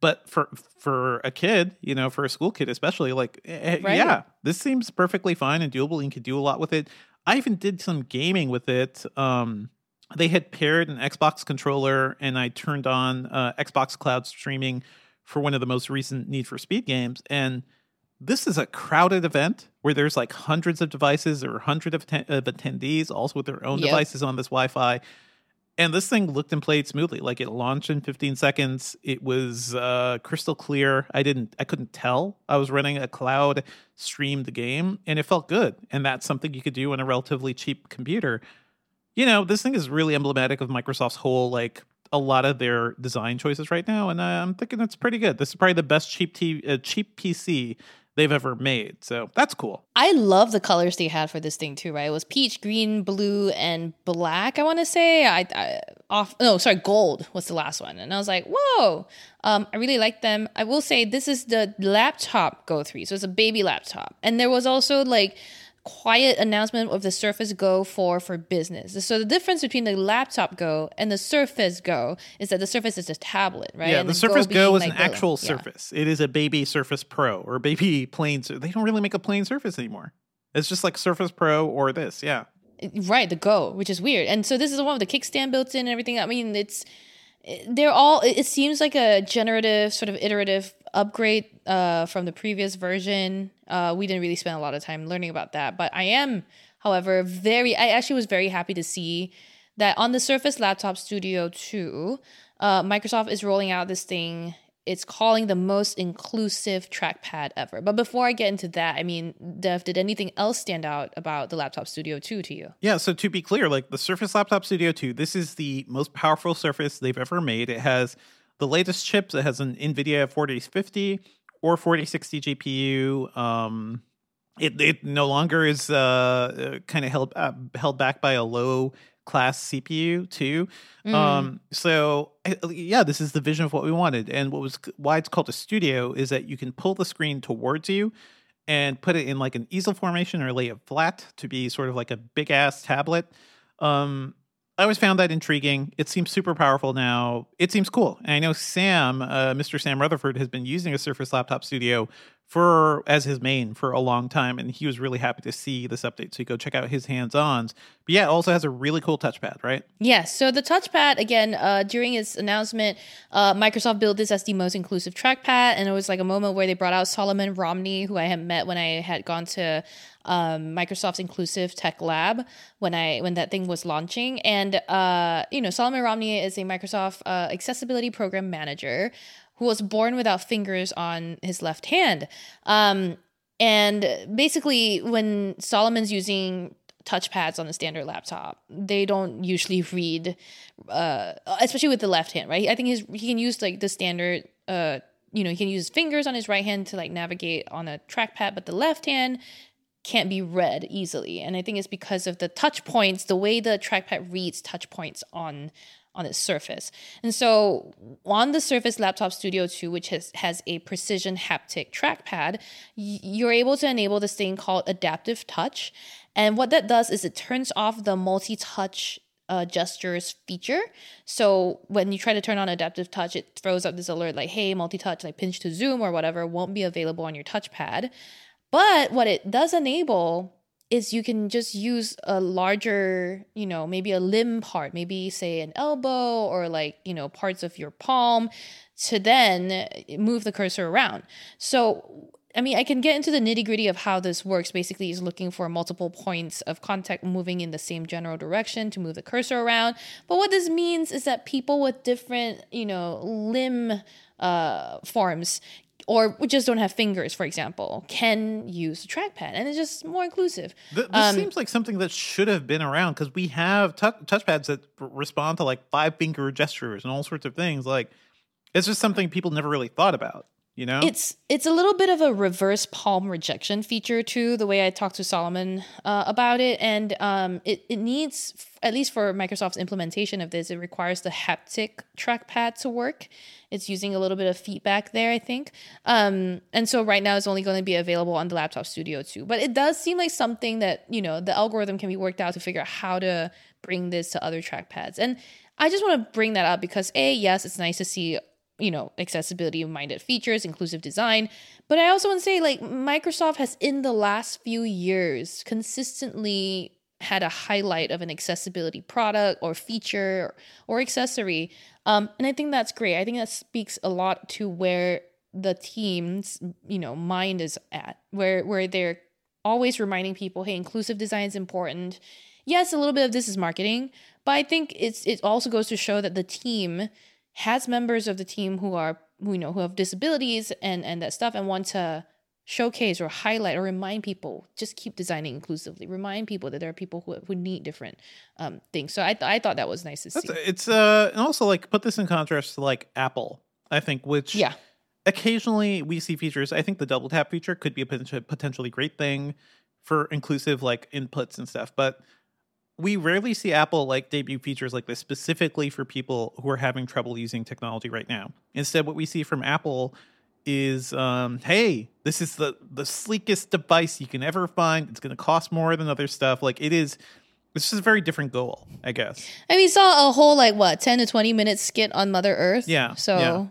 but for for a kid, you know, for a school kid especially, like eh, eh, Right. yeah, this seems perfectly fine and doable. And you can do a lot with it. I even did some gaming with it. Um, they had paired an Xbox controller, and I turned on uh, Xbox Cloud streaming for one of the most recent Need for Speed games, and this is a crowded event where there's like hundreds of devices or hundreds of, atten- of attendees, also with their own Yep. devices on this Wi-Fi. And this thing looked and played smoothly. Like it launched in 15 seconds. It was uh, crystal clear. I didn't, I couldn't tell I was running a cloud streamed game, and it felt good. And that's something you could do on a relatively cheap computer. You know, this thing is really emblematic of Microsoft's whole like a lot of their design choices right now, and I'm thinking it's pretty good. This is probably the best cheap uh, cheap PC they've ever made. So that's cool. I love the colors they had for this thing too, right? It was peach, green, blue, and black. I want to say I, I off. No, sorry, gold was the last one, and I was like, whoa. Um, I really like them. I will say this is the laptop Go three, so it's a baby laptop, and there was also like quiet announcement of the Surface Go 4 for business. So the difference between the laptop Go and the Surface Go is that the Surface is a tablet, right? Yeah, And the Surface Go, being is an the- actual yeah. Surface. It is a baby Surface Pro or baby plain. They don't really make a plain Surface anymore. It's just like Surface Pro or this. Yeah. Right, the Go, which is weird. And so this is the one with the kickstand built in and everything. I mean, it's they're all. It seems like a generative, sort of iterative upgrade uh, from the previous version. Uh, we didn't really spend a lot of time learning about that, but I am, however, very. I actually was very happy to see that on the Surface Laptop Studio 2, uh, Microsoft is rolling out this thing. It's calling the most inclusive trackpad ever. But before I get into that, I mean, Dev, did anything else stand out about the Laptop Studio 2 to you? Yeah, so to be clear, like the Surface Laptop Studio 2, this is the most powerful Surface they've ever made. It has the latest chips. It has an NVIDIA 4050 or 4060 GPU. Um, it, it no longer is uh, uh, kind of held uh, held back by a low class CPU too. Um, so yeah, this is the vision of what we wanted, and what was why it's called a studio is that you can pull the screen towards you and put it in like an easel formation or lay it flat to be sort of like a big ass tablet. Um, I always found that intriguing. It seems super powerful now. It seems cool. And I know Sam, uh, Mr. Sam Rutherford, has been using a Surface Laptop Studio for as his main for a long time, and he was really happy to see this update. So you go check out his hands-ons. But yeah, it also has a really cool touchpad, right? Yes. So the touchpad again uh, during its announcement, uh, Microsoft built this as the most inclusive trackpad, and it was like a moment where they brought out Solomon Romney, who I had met when I had gone to um, Microsoft's Inclusive Tech Lab when I when that thing was launching, and uh, you know Solomon Romney is a Microsoft uh, accessibility program manager who was born without fingers on his left hand. Um, and basically, when Solomon's using touchpads on a standard laptop, they don't usually <laughs> read, uh, especially with the left hand, right? I think his he can use like the standard, uh, you know, he can use his fingers on his right hand to like navigate on a trackpad, but the left hand can't be read easily. And I think it's because of the touch points, the way the trackpad reads touch points on on its surface. And so on the Surface Laptop Studio 2, which has, has a precision haptic trackpad, you're able to enable this thing called adaptive touch. And what that does is it turns off the multi-touch uh, gestures feature. So when you try to turn on adaptive touch, it throws up this alert like, hey, multi-touch, like pinch to zoom or whatever, won't be available on your touchpad. But what it does enable is you can just use a larger, you know, maybe a limb part, maybe say an elbow or like, you know, parts of your palm to then move the cursor around. So, I mean, I can get into the nitty gritty of how this works. Basically, is looking for multiple points of contact moving in the same general direction to move the cursor around. But what this means is that people with different, you know, limb uh, forms or just don't have fingers, for example, can use the trackpad, and it's just more inclusive. Th- this Um, seems like something that should have been around because we have tou- touchpads that r- respond to like five finger gestures and all sorts of things. Like, it's just something people never really thought about. You know, It's it's a little bit of a reverse palm rejection feature too. The way I talked to Solomon uh, about it, and um, it it needs at least for Microsoft's implementation of this, it requires the haptic trackpad to work. It's using a little bit of feedback there, I think. Um, and so right now it's only going to be available on the Laptop Studio too. But it does seem like something that you know the algorithm can be worked out to figure out how to bring this to other trackpads. And I just want to bring that up because a yes, it's nice to see you know accessibility minded features inclusive design. But i also want to say like microsoft has in the last few years consistently had a highlight of an accessibility product or feature or accessory. Um, and i think that's great. I think that speaks a lot to where the team's you know mind is at where where they're always reminding people hey inclusive design is important. Yes a little bit of this is marketing but i think it's it also goes to show that the team has members of the team who are who you know who have disabilities and and that stuff and want to showcase or highlight or remind people just keep designing inclusively remind people that there are people who, who need different um, things so I, th- I thought that was nice to That's, see it's uh, and also like put this in contrast to like Apple. I think, which yeah occasionally we see features. I think the double tap feature could be a potentially, potentially great thing for inclusive like inputs and stuff, but we rarely see Apple like debut features like this specifically for people who are having trouble using technology right now. Instead, what we see from Apple is um, hey, this is the the sleekest device you can ever find. It's going to cost more than other stuff. Like it is. This is a very different goal, I guess. and we saw a whole like what 10 to 20 minute skit on mother earth Yeah, so yeah.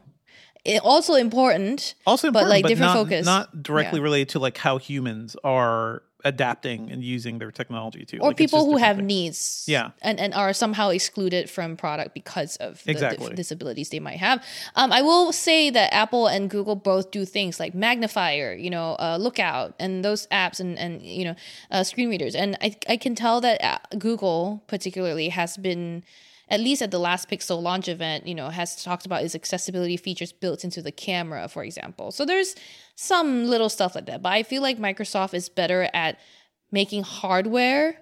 it also important Also, But, important, like, different not, focus. not directly Yeah. related to like how humans are adapting and using their technology too. or Like, people who have things. needs Yeah. and, and are somehow excluded from product because of the Exactly. disabilities they might have um, i will say that apple and google both do things like magnifier you know uh, lookout and those apps and, and you know uh, screen readers and I, I can tell that uh, google particularly has been at least at the last Pixel launch event, you know, has talked about its accessibility features built into the camera, for example. So there's some little stuff like that. But I feel like Microsoft is better at making hardware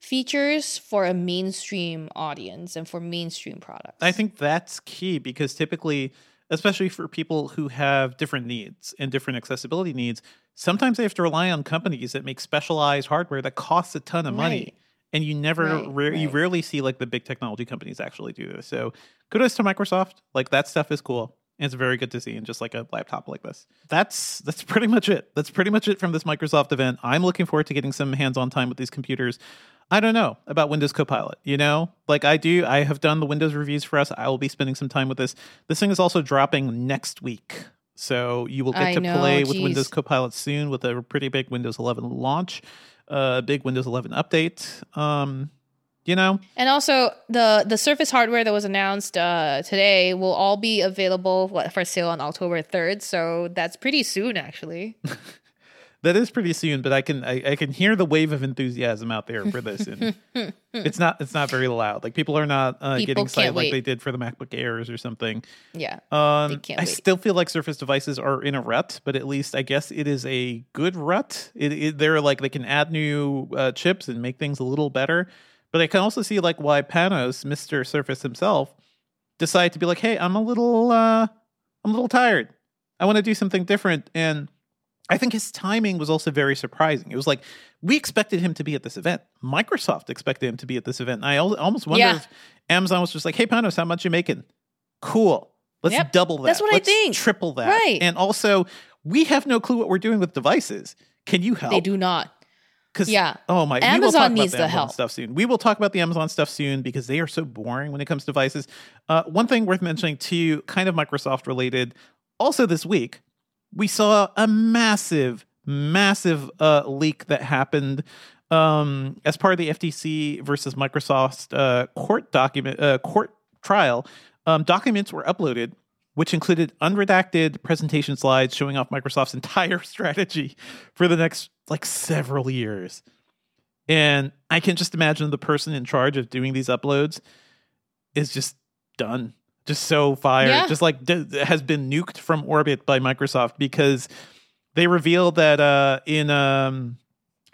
features for a mainstream audience and for mainstream products. I think that's key because typically, especially for people who have different needs and different accessibility needs, sometimes they have to rely on companies that make specialized hardware that costs a ton of money. Right. And you never, Right, rare, you rarely see like the big technology companies actually do this. So kudos to Microsoft. Like that stuff is cool. And it's very good to see in just like a laptop like this. That's that's pretty much it. That's pretty much it from this Microsoft event. I'm looking forward to getting some hands-on time with these computers. I don't know about Windows Copilot. You know, like I do. I have done the Windows reviews for us. I will be spending some time with this. This thing is also dropping next week, so you will get I to know, play with geez. Windows Copilot soon with a pretty big Windows 11 launch, a uh, big Windows 11 update. Um, you know, and also the the Surface hardware that was announced uh, today will all be available what, for sale on October 3rd. So that's pretty soon, actually. <laughs> that is pretty soon. But I can I, I can hear the wave of enthusiasm out there for this, and <laughs> it's not it's not very loud. Like people are not uh, People getting excited like they did for the MacBook Airs or something. Yeah. Um, I wait. still feel like Surface devices are in a rut, but at least I guess it is a good rut. It, it they're like they can add new uh, chips and make things a little better. But I can also see like why Panos, Mister Surface himself, decided to be like, "Hey, I'm a little, uh, I'm a little tired. I want to do something different." And I think his timing was also very surprising. It was like we expected him to be at this event. Microsoft expected him to be at this event. And I al- almost wonder Yeah. if Amazon was just like, "Hey, Panos, how much you making? Cool. Let's Yep. double that. That's what Let's think. Triple that. Right. And also, we have no clue what we're doing with devices. Can you help? They do not. Because Yeah. oh my, Amazon needs the the Amazon help. stuff soon. We will talk about the Amazon stuff soon because they are so boring when it comes to devices. Uh, one thing worth mentioning too, kind of Microsoft related. Also this week, we saw a massive, massive uh, leak that happened um, as part of the FTC versus Microsoft uh, court document uh, court trial. Um, documents were uploaded which included unredacted presentation slides showing off Microsoft's <laughs> entire strategy for the next like several years. And I can just imagine the person in charge of doing these uploads is just done, just so fired, Yeah. just like d- has been nuked from orbit by Microsoft because they revealed that uh, in um,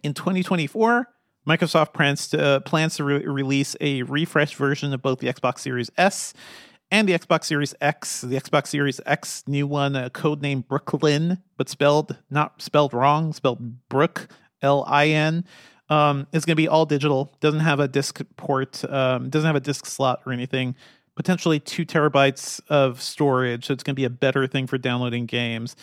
in 2024, Microsoft plans to uh, plans to re- release a refreshed version of both the Xbox Series S and the Xbox Series X. The Xbox Series X new one, uh, codename Brooklyn, but spelled not spelled wrong, spelled Brook L I N. Um, it's going to be all digital. Doesn't have a disc port. Um, doesn't have a disc slot or anything. Potentially two terabytes of storage, so it's going to be a better thing for downloading games.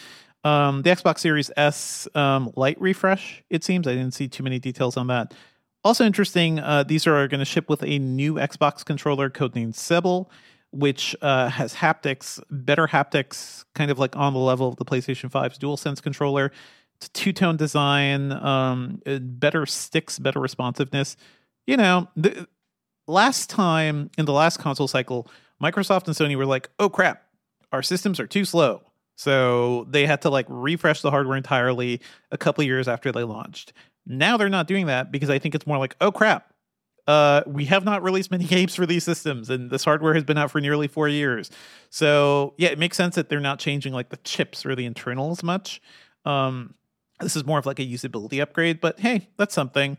Um, the Xbox Series S um, light refresh. It seems I didn't see too many details on that. Also interesting. Uh, these are going to ship with a new Xbox controller codenamed Sebile, which uh, has haptics, better haptics, kind of like on the level of the PlayStation 5's DualSense controller. It's a two tone design, um, better sticks, better responsiveness. You know, the, last time in the last console cycle, Microsoft and Sony were like, "Oh crap, our systems are too slow." So they had to like refresh the hardware entirely a couple years after they launched. Now they're not doing that because I think it's more like, "Oh crap, uh, we have not released many <laughs> games for these systems, and this hardware has been out for nearly four years. So yeah, it makes sense that they're not changing like the chips or the internals much. Um, this is more of like a usability upgrade, but hey, that's something.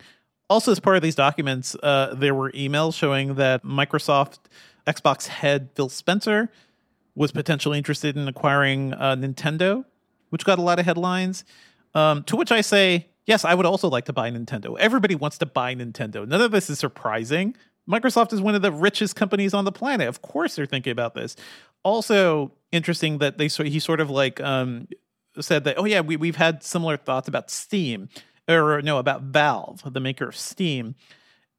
Also, as part of these documents, uh, there were emails showing that Microsoft Xbox head Phil Spencer was potentially interested in acquiring uh, Nintendo, which got a lot of headlines. Um, to which I say, yes, I would also like to buy Nintendo. Everybody wants to buy Nintendo. None of this is surprising. Microsoft is one of the richest companies on the planet. Of course, they're thinking about this. Also, interesting that they he sort of like um, said that, oh yeah, we we've had similar thoughts about Steam, or no, about Valve, the maker of Steam.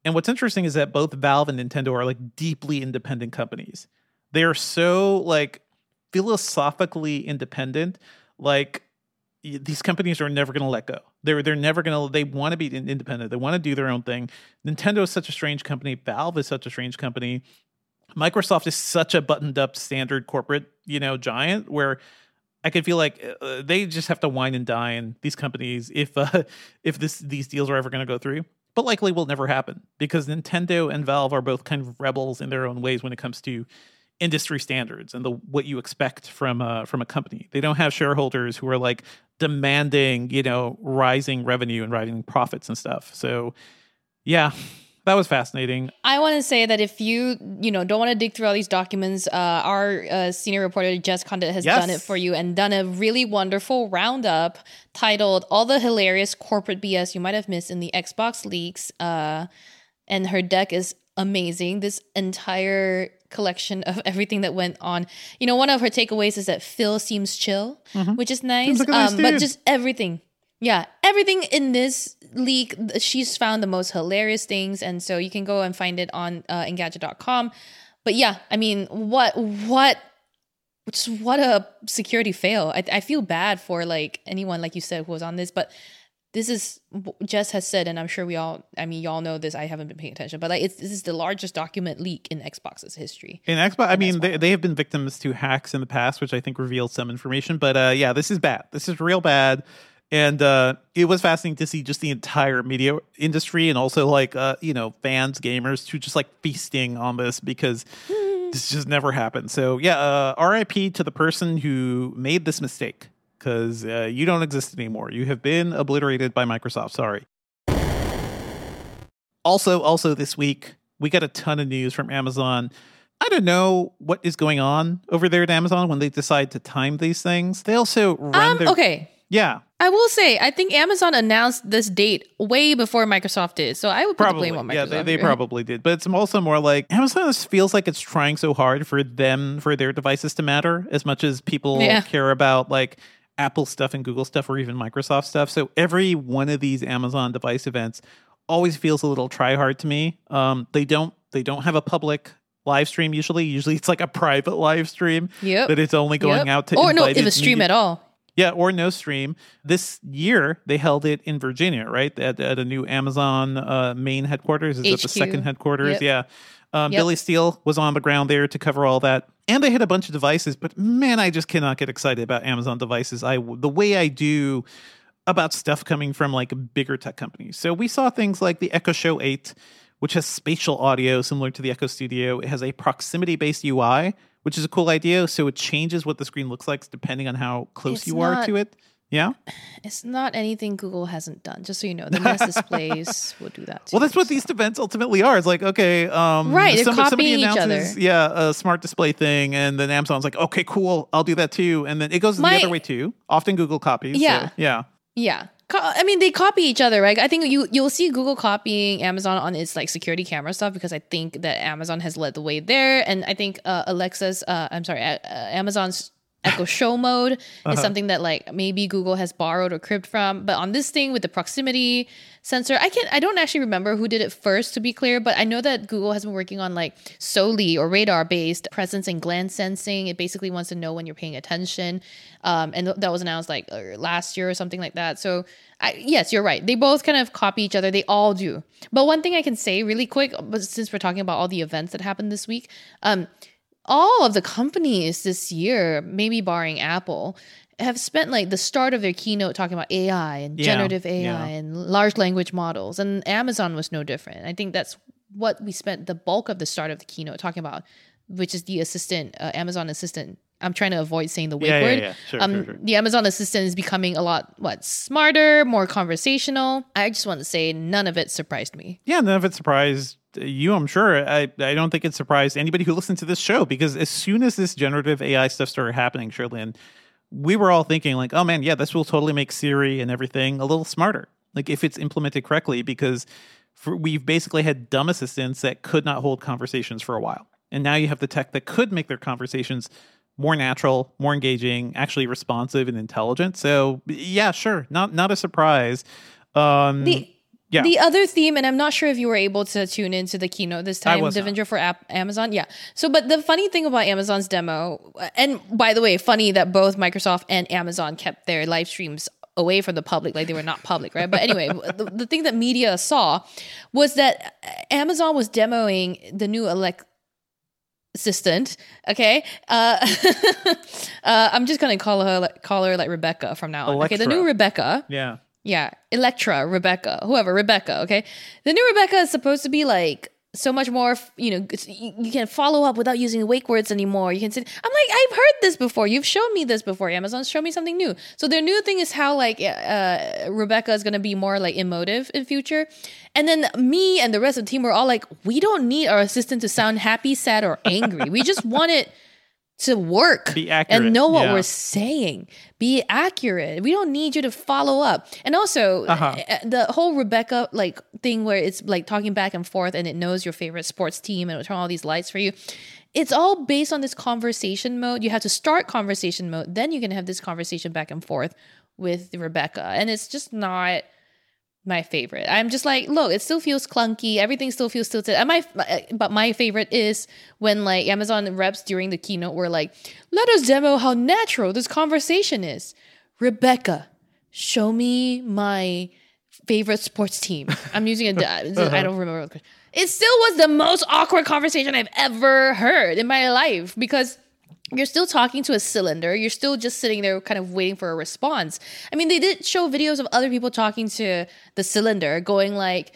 And what's interesting is that both Valve and Nintendo are like deeply independent companies. They are so like philosophically independent. Like these companies are never going to let go. They're they're never going to. They want to be independent. They want to do their own thing. Nintendo is such a strange company. Valve is such a strange company. Microsoft is such a buttoned up standard corporate, you know, giant where I could feel like uh, they just have to wine and dine these companies if uh, <laughs> if this these deals are ever going to go through. But likely will never happen because Nintendo and Valve are both kind of rebels in their own ways when it comes to industry standards and the what you expect from a, from a company. They don't have shareholders who are like demanding, you know, rising revenue and rising profits and stuff. So, yeah, that was fascinating. I want to say that if you you know don't want to dig through all these documents, uh, our uh, senior reporter Jess Conditt has yes. done it for you and done a really wonderful roundup titled "All the Hilarious Corporate BS You Might Have Missed in the Xbox Leaks." Uh, and her deck is amazing. This entire collection of <laughs> everything that went on. You know, one of her takeaways is that Phil seems chill, mm-hmm. which is nice. Like nice um, but just everything. Yeah, everything in this leak, she's found the most hilarious things, and so you can go and find it on uh, Engadget.com. But yeah, I mean, what what just what a security fail. I, I feel bad for like anyone like you said who was on this, but this is Jess has said, and I'm sure we all, I mean, y'all know this. I haven't been paying attention, but like, it's, this is the largest document leak in Xbox's history. In Xbox, I mean, they, they have been victims to hacks in the past, which I think revealed some information. But uh, yeah, this is bad. This is real bad. And uh, it was fascinating to see just the entire media industry and also like, uh, you know, fans, gamers who just like feasting on this because <laughs> this just never happened. So yeah, uh, RIP to the person who made this mistake because uh, you don't exist anymore. You have been obliterated by Microsoft. Sorry. Also, also this week we got a ton of news from Amazon. I don't know what is going on over there at Amazon when they decide to time these things. They also run um, their okay. Yeah. I will say, I think Amazon announced this date way before Microsoft did. So I would probably. blame on Microsoft. Yeah, they, they probably did. But it's also more like Amazon feels like it's trying so hard for them, for their devices to matter as much as people yeah. care about like Apple stuff and Google stuff or even Microsoft stuff. So every one of these Amazon device events always feels a little try hard to me. Um, they don't they don't have a public live stream usually. Usually it's like a private live stream yep. that it's only going yep. out to or no, if a stream media. at all. Yeah, or no stream. This year they held it in Virginia, right? At, at a new Amazon uh, main headquarters. Is it the second headquarters? Yep. Yeah. Um, yep. Billy Steele was on the ground there to cover all that, and they had a bunch of devices. But man, I just cannot get excited about Amazon devices. I the way I do about stuff coming from like bigger tech companies. So we saw things like the Echo Show Eight, which has spatial audio similar to the Echo Studio. It has a proximity based UI, which is a cool idea. So it changes what the screen looks like depending on how close it's you not, are to it. Yeah. It's not anything Google hasn't done. Just so you know, the Nest displays <laughs> will do that. Too, Well, that's what so. these events ultimately are. It's like, okay, um, Right, they're somebody copying each announces, other. yeah, a smart display thing, and then Amazon's like, okay, cool, I'll do that too, and then it goes My- the other way too. Often Google copies. so, Yeah. yeah, Yeah. Co- I mean, they copy each other, right? I think you you'll see Google copying Amazon on its like security camera stuff because I think that Amazon has led the way there, and I think uh, Alexa's, uh, I'm sorry, uh, uh, Amazon's Echo Show mode Uh-huh. is something that like maybe Google has borrowed or cribbed from. But on this thing with the proximity sensor, I can not I don't actually remember who did it first to be clear, but I know that Google has been working on like Soli or radar based presence and glance sensing. It basically wants to know when you're paying attention, um, and th- that was announced like uh, last year or something like that. So I, yes, you're right. They both kind of copy each other. They all do. But one thing I can say really quick, but since we're talking about all the events that happened this week, um, all of the companies this year, maybe barring Apple, have spent like the start of their keynote talking about AI and Yeah, generative AI yeah. and large language models. And Amazon was no different. I think that's what we spent the bulk of the start of the keynote talking about, which is the assistant, uh, Amazon assistant. I'm trying to avoid saying the wake Yeah, word. yeah. Sure, um, sure, sure. The Amazon assistant is becoming a lot what smarter, more conversational. I just want to say none of it surprised me. yeah. None of it surprised you, I'm sure. I I don't think it surprised anybody who listened to this show because as soon as this generative AI stuff started happening, Cherlynn, we were all thinking like, oh man, yeah, this will totally make Siri and everything a little smarter. Like if it's implemented correctly, because for, we've basically had dumb assistants that could not hold conversations for a while, and now you have the tech that could make their conversations more natural, more engaging, actually responsive and intelligent. So yeah, sure, not not a surprise. Um, The Yeah. The other theme, and I'm not sure if you were able to tune into the keynote this time. Devindra for app, Amazon. Yeah. So, but the funny thing about Amazon's demo, and by the way, funny that both Microsoft and Amazon kept their live streams away from the public, like they were not public, right? But anyway, <laughs> the, the thing that media saw was that Amazon was demoing the new Alexa assistant okay uh, <laughs> uh i'm just gonna call her like, call her like rebecca from now on okay the new rebecca yeah. Yeah, Electra, Rebecca, whoever, Rebecca, okay? The new Rebecca is supposed to be like so much more, you know, you, can follow up without using wake words anymore. You can say, I'm like, I've heard this before. You've shown me this before. Amazon. Show me something new. So their new thing is how like uh, Rebecca is going to be more like emotive in future. And then me and the rest of the team were all like, we don't need our assistant to sound happy, sad, or angry. We just want it to work Be accurate, and know what yeah. we're saying. Be accurate. We don't need you to follow up. And also, Uh-huh. uh, the whole Rebecca like thing where it's like talking back and forth, and it knows your favorite sports team and it'll turn all these lights for you. It's all based on this conversation mode. You have to start conversation mode, then you can have this conversation back and forth with Rebecca, and it's just not my favorite. I'm just like, look, it still feels clunky. Everything still feels tilted. And my, but my favorite is when like Amazon reps during the keynote were like, let us demo how natural this conversation is. Rebecca, show me my favorite sports team. I'm using a, <laughs> I don't uh-huh. remember. what the- It still was the most awkward conversation I've ever heard in my life because you're still talking to a cylinder. You're still just sitting there kind of waiting for a response. I mean, they did show videos of other people talking to the cylinder going like,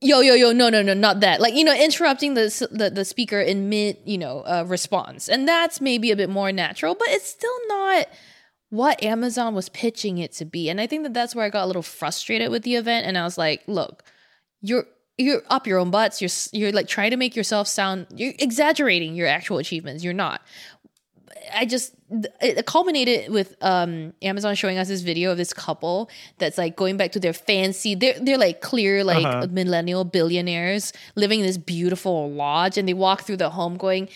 yo, yo, yo, no, no, no, not that. Like, you know, interrupting the, the, the speaker in mid, you know, uh, response. And that's maybe a bit more natural, but it's still not what Amazon was pitching it to be. And I think that that's where I got a little frustrated with the event. And I was like, look, you're you're up your own butts. You're you're like trying to make yourself sound. You're exaggerating your actual achievements. You're not. I just it culminated with um Amazon showing us this video of this couple that's like going back to their fancy they're they're like clear like Uh-huh. millennial billionaires living in this beautiful lodge and they walk through the home going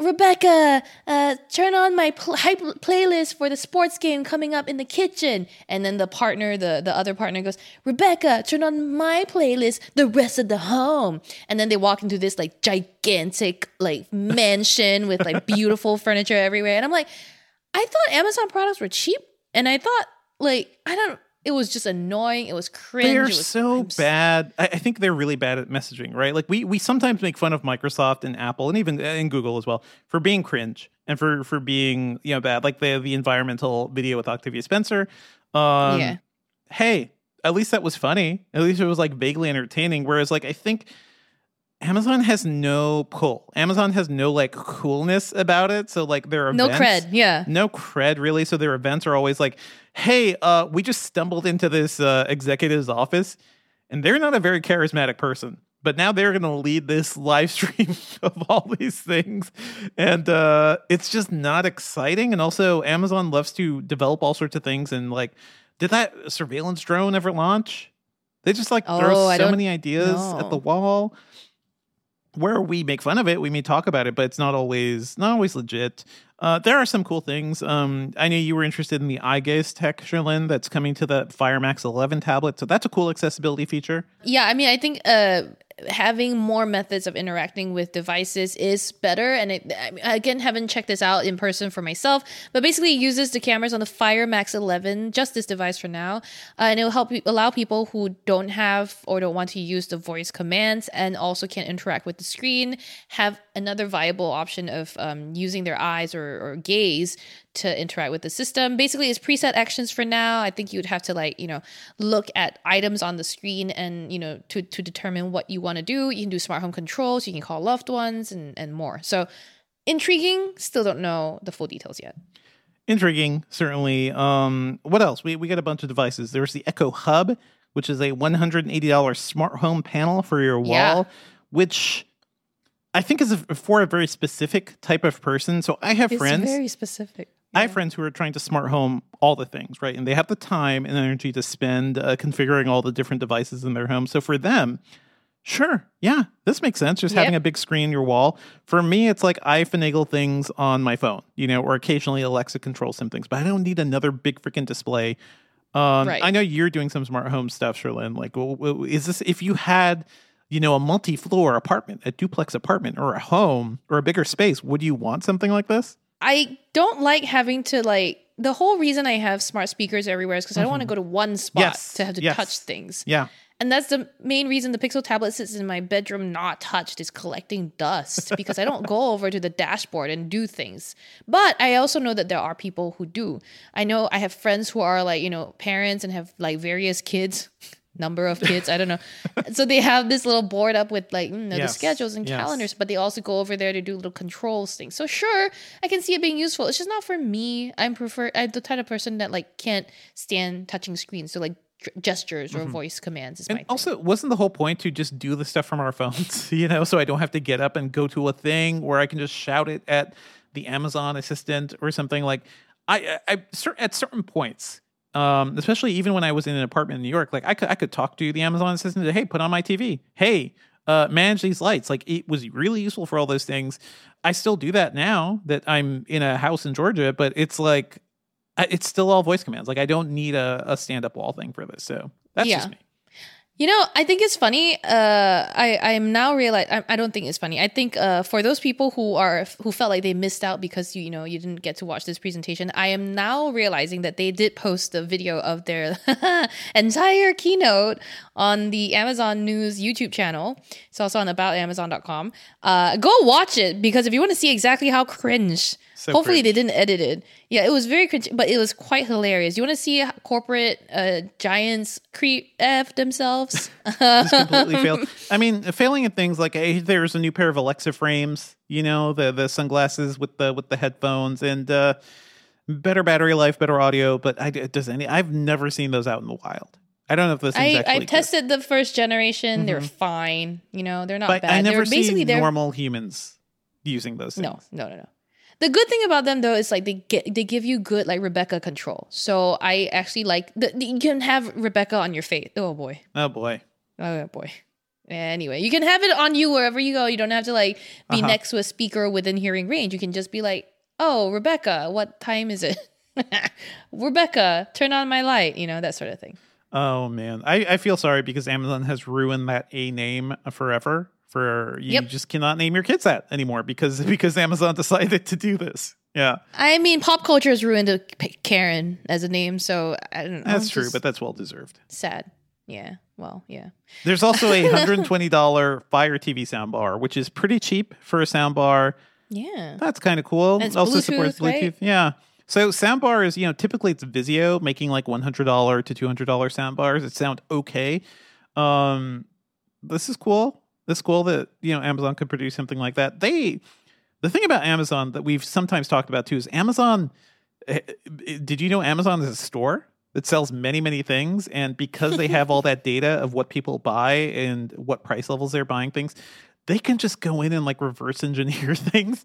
Rebecca, uh, turn on my pl- hype playlist for the sports game coming up in the kitchen. And then the partner, the, the other partner goes, Rebecca, turn on my playlist, the rest of the home. And then they walk into this like gigantic like mansion with like <laughs> beautiful furniture everywhere. And I'm like, I thought Amazon products were cheap. And I thought like, I don't, it was just annoying. It was cringe. They're was, so I'm bad. I, I think they're really bad at messaging, right? Like we we sometimes make fun of Microsoft and Apple and even and Google as well for being cringe and for for being you know bad. Like the the environmental video with Octavia Spencer. Um, Yeah. Hey, at least that was funny. At least it was like vaguely entertaining. Whereas like I think Amazon has no pull. Amazon has no like coolness about it. So like their No cred. Yeah. no cred really. So their events are always like, "Hey, uh, we just stumbled into this uh, executive's office, and they're not a very charismatic person." But now they're going to lead this <laughs> live stream <laughs> of all these things, and uh, it's just not exciting. And also, Amazon loves to develop all sorts of things. And like, did that surveillance drone ever launch? They just like throw Oh, I so many ideas at the wall where we make fun of it, we may talk about it, but it's not always not always legit. Uh, there are some cool things. Um, I know you were interested in the eye gaze tech, Cherlynn, that's coming to the Fire Max 11 tablet. So that's a cool accessibility feature. Yeah, I mean, I think uh, having more methods of interacting with devices is better. And it, I again, haven't checked this out in person for myself, but basically, it uses the cameras on the Fire Max 11, just this device for now, uh, and it will help allow people who don't have or don't want to use the voice commands and also can't interact with the screen have another viable option of um, using their eyes or, or gaze to interact with the system. Basically, it's preset actions for now. I think you would have to like, you know, look at items on the screen and, you know, to, to determine what you want to do. You can do smart home controls, you can call loved ones and, and more. So intriguing, still don't know the full details yet. Intriguing, certainly. Um, what else? We, we got a bunch of devices. There's the Echo Hub, which is a $180 smart home panel for your wall, Yeah. which I think is a, for a very specific type of person. So I have friends. Very specific. I have friends who are trying to smart home all the things, right? And they have the time and energy to spend uh, configuring all the different devices in their home. So for them, sure, yeah, this makes sense. Just having a big screen in your wall. For me, it's like I finagle things on my phone, you know, or occasionally Alexa controls some things, but I don't need another big freaking display. Um, Right. I know you're doing some smart home stuff, Cherlynn. Like, is this if you had, you know, a multi-floor apartment, a duplex apartment, or a home, or a bigger space, would you want something like this? I don't like having to like the whole reason I have smart speakers everywhere is because I don't want to mm-hmm. go to one spot Yes, to have to yes. touch things. Yeah. And that's the main reason the Pixel tablet sits in my bedroom not touched is collecting dust <laughs> because I don't go over to the dashboard and do things. But I also know that there are people who do. I know I have friends who are like, you know, parents and have like various kids, <laughs> number of kids, I don't know. <laughs> so they have this little board up with like, you know, Yes, the schedules and yes. calendars, but they also go over there to do little controls things. So sure, I can see it being useful. It's just not for me. I'm prefer I'm the type of person that like can't stand touching screens. So like gestures or voice commands is my Mm-hmm. Thing. also, wasn't the whole point to just do the stuff from our phones, <laughs> you know, so I don't have to get up and go to a thing where I can just shout it at the Amazon assistant or something like I, I, I at certain points, um, especially even when I was in an apartment in New York, like I could, I could talk to the Amazon assistant, hey, put on my TV. Hey, uh, manage these lights. Like it was really useful for all those things. I still do that now that I'm in a house in Georgia, but it's like, it's still all voice commands. Like I don't need a, a stand up wall thing for this. So that's Yeah. just me. You know, I think it's funny. Uh, I I am now realize I, I don't think it's funny. I think uh, for those people who are who felt like they missed out because you you know you didn't get to watch this presentation, I am now realizing that they did post a video of their <laughs> entire keynote on the Amazon News YouTube channel. It's also on aboutamazon.com. Uh, go watch it because if you want to see exactly how cringe. So hopefully cringe. they didn't edit it. Yeah, it was very cringe, but it was quite hilarious. You want to see corporate uh, giants creep f themselves? just completely <laughs> failed. I mean, failing at things like hey, there's a new pair of Alexa frames, you know, the the sunglasses with the with the headphones and uh better battery life, better audio, but I does any I've never seen those out in the wild. I don't know if this I, actually I've good. tested the first generation. They're fine. You know, they're not but bad. I never they're see basically they're normal humans using those things. no, no, no, no. The good thing about them though is like they get they give you good like Rebecca control. So I actually like the, you can have Rebecca on your face. Oh boy. Oh boy. Oh boy. Anyway, you can have it on you wherever you go. You don't have to like be Uh-huh. next to a speaker within hearing range. You can just be like, "Oh, Rebecca, what time is it?" <laughs> Rebecca, turn on my light. You know that sort of thing. Oh man. I, I feel sorry because Amazon has ruined that A name forever. For you Yep. just cannot name your kids that anymore because <laughs> because Amazon decided to do this. Yeah. I mean, pop culture has ruined Karen as a name, so I don't know. That's true, but that's well deserved. sad. Yeah. Well, yeah. There's also a <laughs> $120 Fire TV soundbar, which is pretty cheap for a soundbar. Yeah. That's kind of cool. And also Bluetooth, supports Bluetooth. right? Yeah. So soundbar is, you know, typically it's Vizio making like $100 to $200 soundbars that sound okay. Um this is cool. It's cool that you know Amazon could produce something like that. They, the thing about Amazon that we've sometimes talked about too is Amazon. eh, eh, Did you know Amazon is a store that sells many many things, and because they have all <laughs> that data of what people buy and what price levels they're buying things, they can just go in and like reverse engineer <laughs> things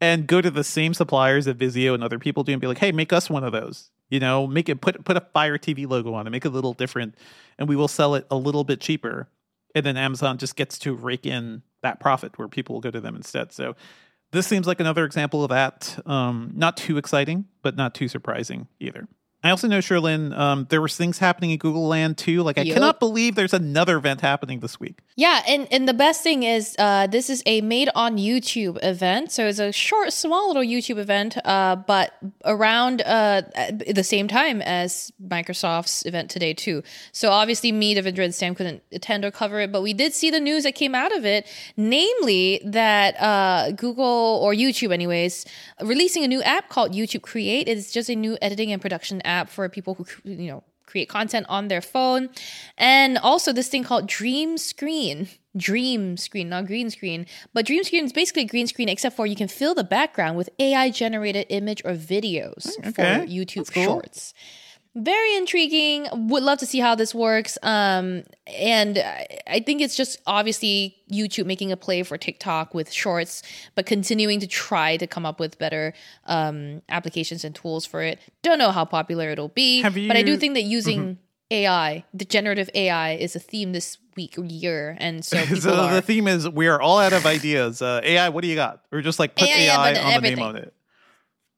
and go to the same suppliers that Vizio and other people do and be like, "Hey, make us one of those." You know, make it put put a Fire TV logo on it, make it a little different, and we will sell it a little bit cheaper. And then Amazon just gets to rake in that profit where people will go to them instead. So this seems like another example of that. Um, not too exciting, but not too surprising either. I also know, Cherlynn, um, there was things happening in Google Land too. Like I Yup. cannot believe there's another event happening this week. Yeah, and, and the best thing is uh, this is a made on YouTube event. So it's a short, small little YouTube event, uh, but around uh, the same time as Microsoft's event today, too. So obviously, me, Devindra, and Sam couldn't attend or cover it, but we did see the news that came out of it, namely that uh, Google, or YouTube, anyways, releasing a new app called YouTube Create. It's just a new editing and production app for people who, you know, create content on their phone. And also this thing called Dream Screen. Dream Screen, not green screen. But Dream Screen is basically green screen, except for you can fill the background with AI generated image or videos mm, Okay, for YouTube cool. Shorts. Very intriguing. Would love to see how this works. Um, and I think it's just obviously YouTube making a play for TikTok with shorts, but continuing to try to come up with better um, applications and tools for it. Don't know how popular it'll be, Have but I do Mm-hmm. think that using AI, the generative AI, is a theme this week or year, and so <laughs> people so are the theme is we are all out of ideas. Uh, AI, what do you got? Or just like put AI, AI, on the name on it.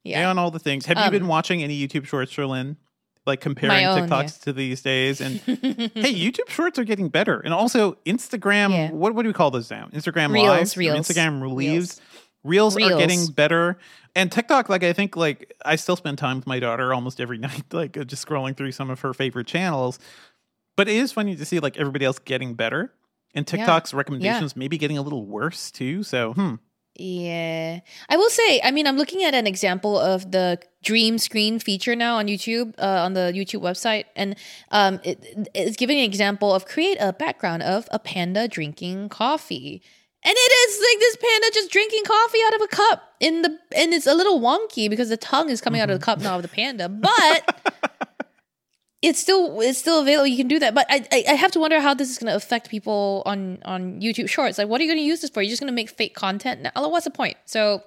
yeah. AI on all the things. Have you Um, been watching any YouTube shorts, Cherlynn? Like comparing own, TikToks yeah. to these days, and <laughs> hey, YouTube Shorts are getting better, and also Instagram. Yeah. what what do we call those now? Instagram Reels, Lives, Reels. Instagram Reels. Reels. Reels. are getting better, and TikTok. Like I think, like I still spend time with my daughter almost every <laughs> night, like uh, just scrolling through some of her favorite channels. But it is funny to see like everybody else getting better, and Yeah. TikTok's recommendations maybe getting a little worse too. So, hmm. Yeah. I will say, I mean, I'm looking at an example of the dream screen feature now on YouTube, uh, on the YouTube website. And um, it, it's giving an example of create a background of a panda drinking coffee. And it is like this panda just drinking coffee out of a cup in the, and it's a little wonky because the tongue is coming out of the cup now of the panda, but <laughs> it's still it's still available. You can do that, but I I, I have to wonder how this is going to affect people on on YouTube Shorts. Like, what are you going to use this for? You're just going to make fake content? Now, what's the point? So,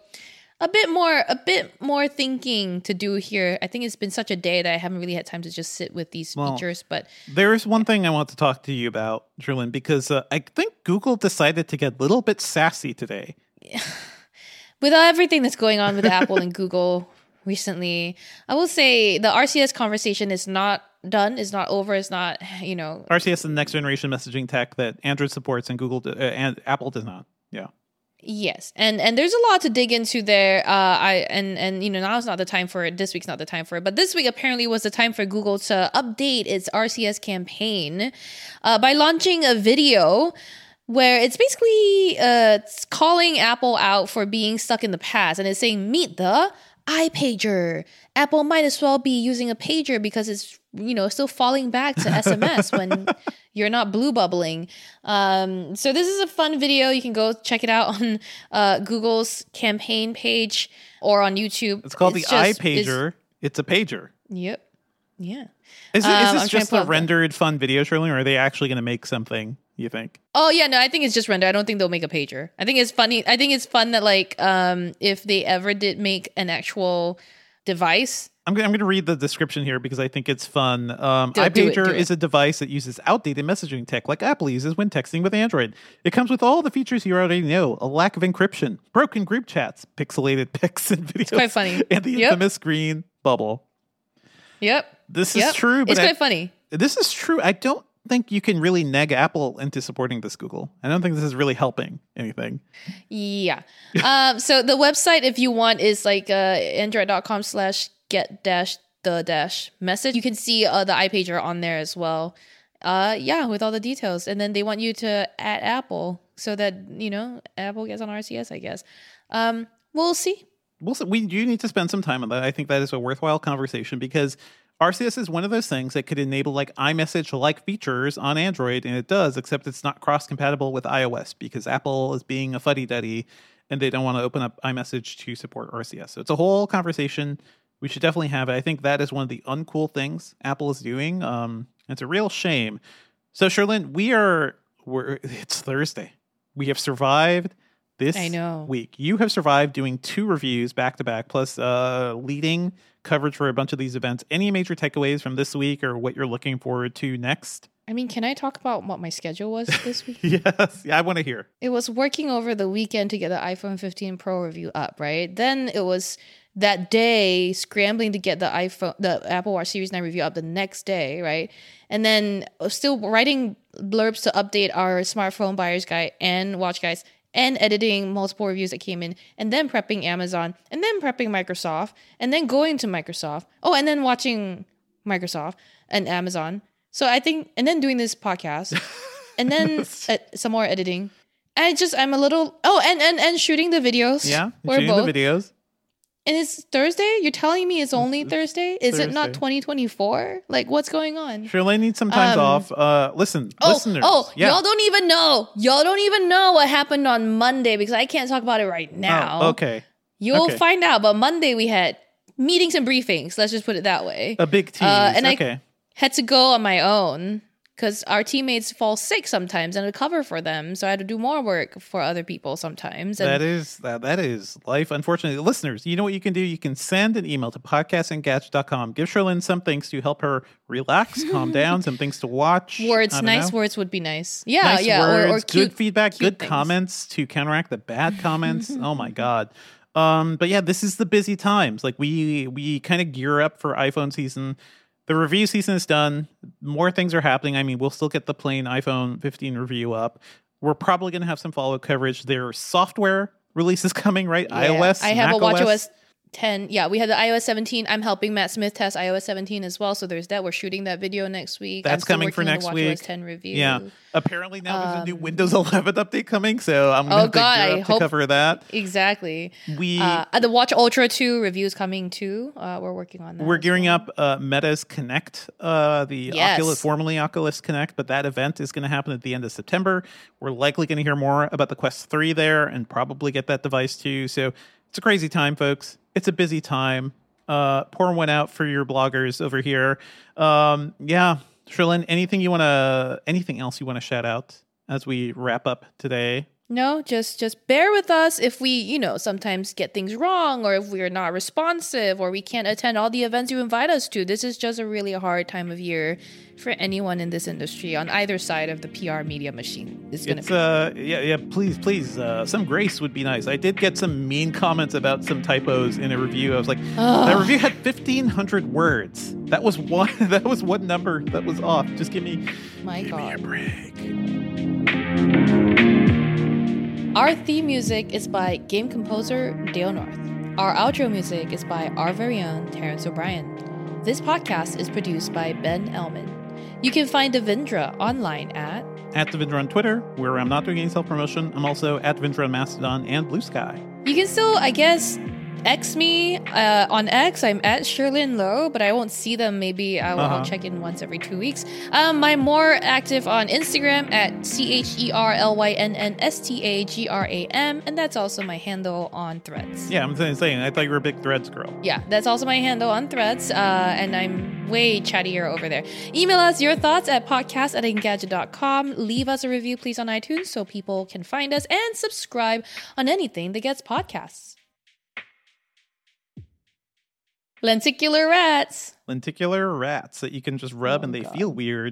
a bit more a bit more thinking to do here. I think it's been such a day that I haven't really had time to just sit with these Well, features. But There is one thing I want to talk to you about, Cherlynn, because uh, I think Google decided to get a little bit sassy today. <laughs> with everything that's going on with Apple and Google <laughs> recently, I will say the RCS conversation is not done. Is not over. It's not you know RCS is the next generation messaging tech that Android supports and Google uh, and Apple does not. Yeah. Yes, and and there's a lot to dig into there. Uh, I and and you know now's not the time for it. This week's not the time for it. But this week apparently was the time for Google to update its RCS campaign uh, by launching a video where it's basically uh, it's calling Apple out for being stuck in the past, and it's saying meet the iPager. Apple might as well be using a pager because it's you know still falling back to SMS <laughs> when you're not blue bubbling. Um, so this is a fun video. You can go check it out on uh, Google's campaign page or on YouTube. It's called the just- it's- iPager. It's, a pager. Yep. Yeah. Is, it, is Um, this just a rendered fun video, Cherlynn, or are they actually going to make something, you think? Oh yeah, no, I think it's just render. I don't think they'll make a pager. I think it's funny. I think it's fun that like um if they ever did make an actual device. I'm, going to read the description here because I think it's fun. Um, Do it, do it, do is a device that uses outdated messaging tech like Apple uses when texting with Android. It comes with all the features you already know a lack of encryption, broken group chats, pixelated <laughs> pics and videos. quite funny. And the Yep. infamous green bubble. Yep. This Yep. is true, but it's I- quite funny. this is true. I don't think you can really neg Apple into supporting this Google. I don't think this is really helping anything. Yeah. <laughs> um, so the website, if you want, is like uh, android.com slash get dash the dash message. You can see uh, the iPager on there as well. Uh, yeah, with all the details. And then they want you to add Apple so that, you know, Apple gets on RCS, I guess. Um, we'll see. We'll see. we do need to spend some time on that. I think that is a worthwhile conversation because RCS is one of those things that could enable like iMessage like features on Android, and it does, except it's not cross compatible with iOS because Apple is being a fuddy duddy and they don't want to open up iMessage to support RCS. So it's a whole conversation. We should definitely have it. I think that is one of the uncool things Apple is doing. Um, it's a real shame. So, Cherlynn, we are, we're, <laughs> it's Thursday. We have survived this I know. week. You have survived doing two reviews back to back, plus uh, leading coverage for a bunch of these events. Any major takeaways from this week or what you're looking forward to next? I mean, can I talk about what my schedule was this <laughs> week? yes, yeah, I want to hear. it was working over the weekend to get the iPhone 15 Pro review up, right? Then it was that day scrambling to get the iPhone, the Apple Watch Series 9 review up the next day, right? And then still writing blurbs to update our smartphone buyers guide and watch guys and editing multiple reviews that came in and then prepping Amazon and then prepping Microsoft and then going to Microsoft. Oh, and then watching Microsoft and Amazon. So I think, and then doing this podcast <laughs> and then uh, some more editing. I just, I'm a little, oh, and, and, and shooting the videos. Yeah, We're shooting both. the videos. And it's Thursday? You're telling me it's only Thursday? Is it not 2024? Like, what's going on? Cherlynn needs some time Um, off. Uh, listen, Oh, listeners. oh, yeah. y'all don't even know. Y'all don't even know what happened on Monday because I can't talk about it right now. Oh, okay, You'll okay. find out. But Monday we had meetings and briefings. Let's just put it that way. a big tease. Uh, and I- Had to go on my own because our teammates fall sick sometimes and I cover for them. So I had to do more work for other people sometimes. And that is that that is life. Unfortunately, listeners, you know what you can do? You can send an email to podcast at engadget.com. Give Cherlynn some things to help her relax, calm <laughs> down, some things to watch. words, nice know. words would be nice. Yeah, nice yeah. words, or, or cute good feedback, cute good things. comments to counteract the bad comments. <laughs> oh my god. Um, but yeah, this is the busy times. Like we we kind of gear up for iPhone season. The review season is done. More things are happening. I mean, we'll still get the plain iPhone 15 review up. We're probably going to have some follow coverage. There are software releases coming, right? Yeah. iOS. I have Mac a watch OS. OS 10. Yeah, we had the iOS 17. I'm helping Matt Smith test iOS 17 as well. So there's that. We're shooting that video next week. That's coming for next week. WatchOS 10 review. Yeah. Apparently now there's a new Windows <laughs> 11 update coming, so I'm going Um, Oh, to God, I hope- cover that. Exactly. We Uh, the Watch Ultra 2 review is coming too. Uh, we're working on that. We're gearing well. up uh, Meta's Connect, uh, the Yes. Oculus, formerly Oculus Connect, but that event is going to happen at the end of September. We're likely going to hear more about the Quest 3 there and probably get that device too. So it's a crazy time, folks. It's a busy time. Uh, pour one out for your bloggers over here. Um, yeah, Cherlynn, anything you want to, anything else you want to shout out as we wrap up today? No, just just bear with us if we, you know, sometimes get things wrong or if we're not responsive or we can't attend all the events you invite us to. This is just a really hard time of year for anyone in this industry on either side of the PR media machine. It's gonna It's be uh yeah yeah please please uh some grace would be nice. I did get some mean comments about some typos in a review. I was like that review had 1500 words. That was one <laughs> that was one number that was off. Just give me my give me a god. break. Our theme music is by game composer Dale North. Our outro music is by our very own Terrence O'Brien. This podcast is produced by Ben Ellman. You can find Devindra online at At Devindra on Twitter, where I'm not doing any self promotion. I'm also at Devindra on Mastodon and Blue Sky. You can still, I guess, X me uh, on X. I'm at Cherlynn Low, but I won't see them. Maybe I'll, I'll Uh-huh. check in once every two weeks. Um, I'm more active on Instagram at C H E R L Y N N S T A G R A M, and that's also my handle on Threads. Yeah, I'm saying, saying I thought you were a big Threads girl. Yeah, that's also my handle on Threads, uh, and I'm way chattier over there. Email us your thoughts at podcast at engadget.com. Leave us a review, please, on iTunes so people can find us, and subscribe on anything that gets podcasts. Lenticular rats. Lenticular rats that you can just rub Oh, and they God. feel weird.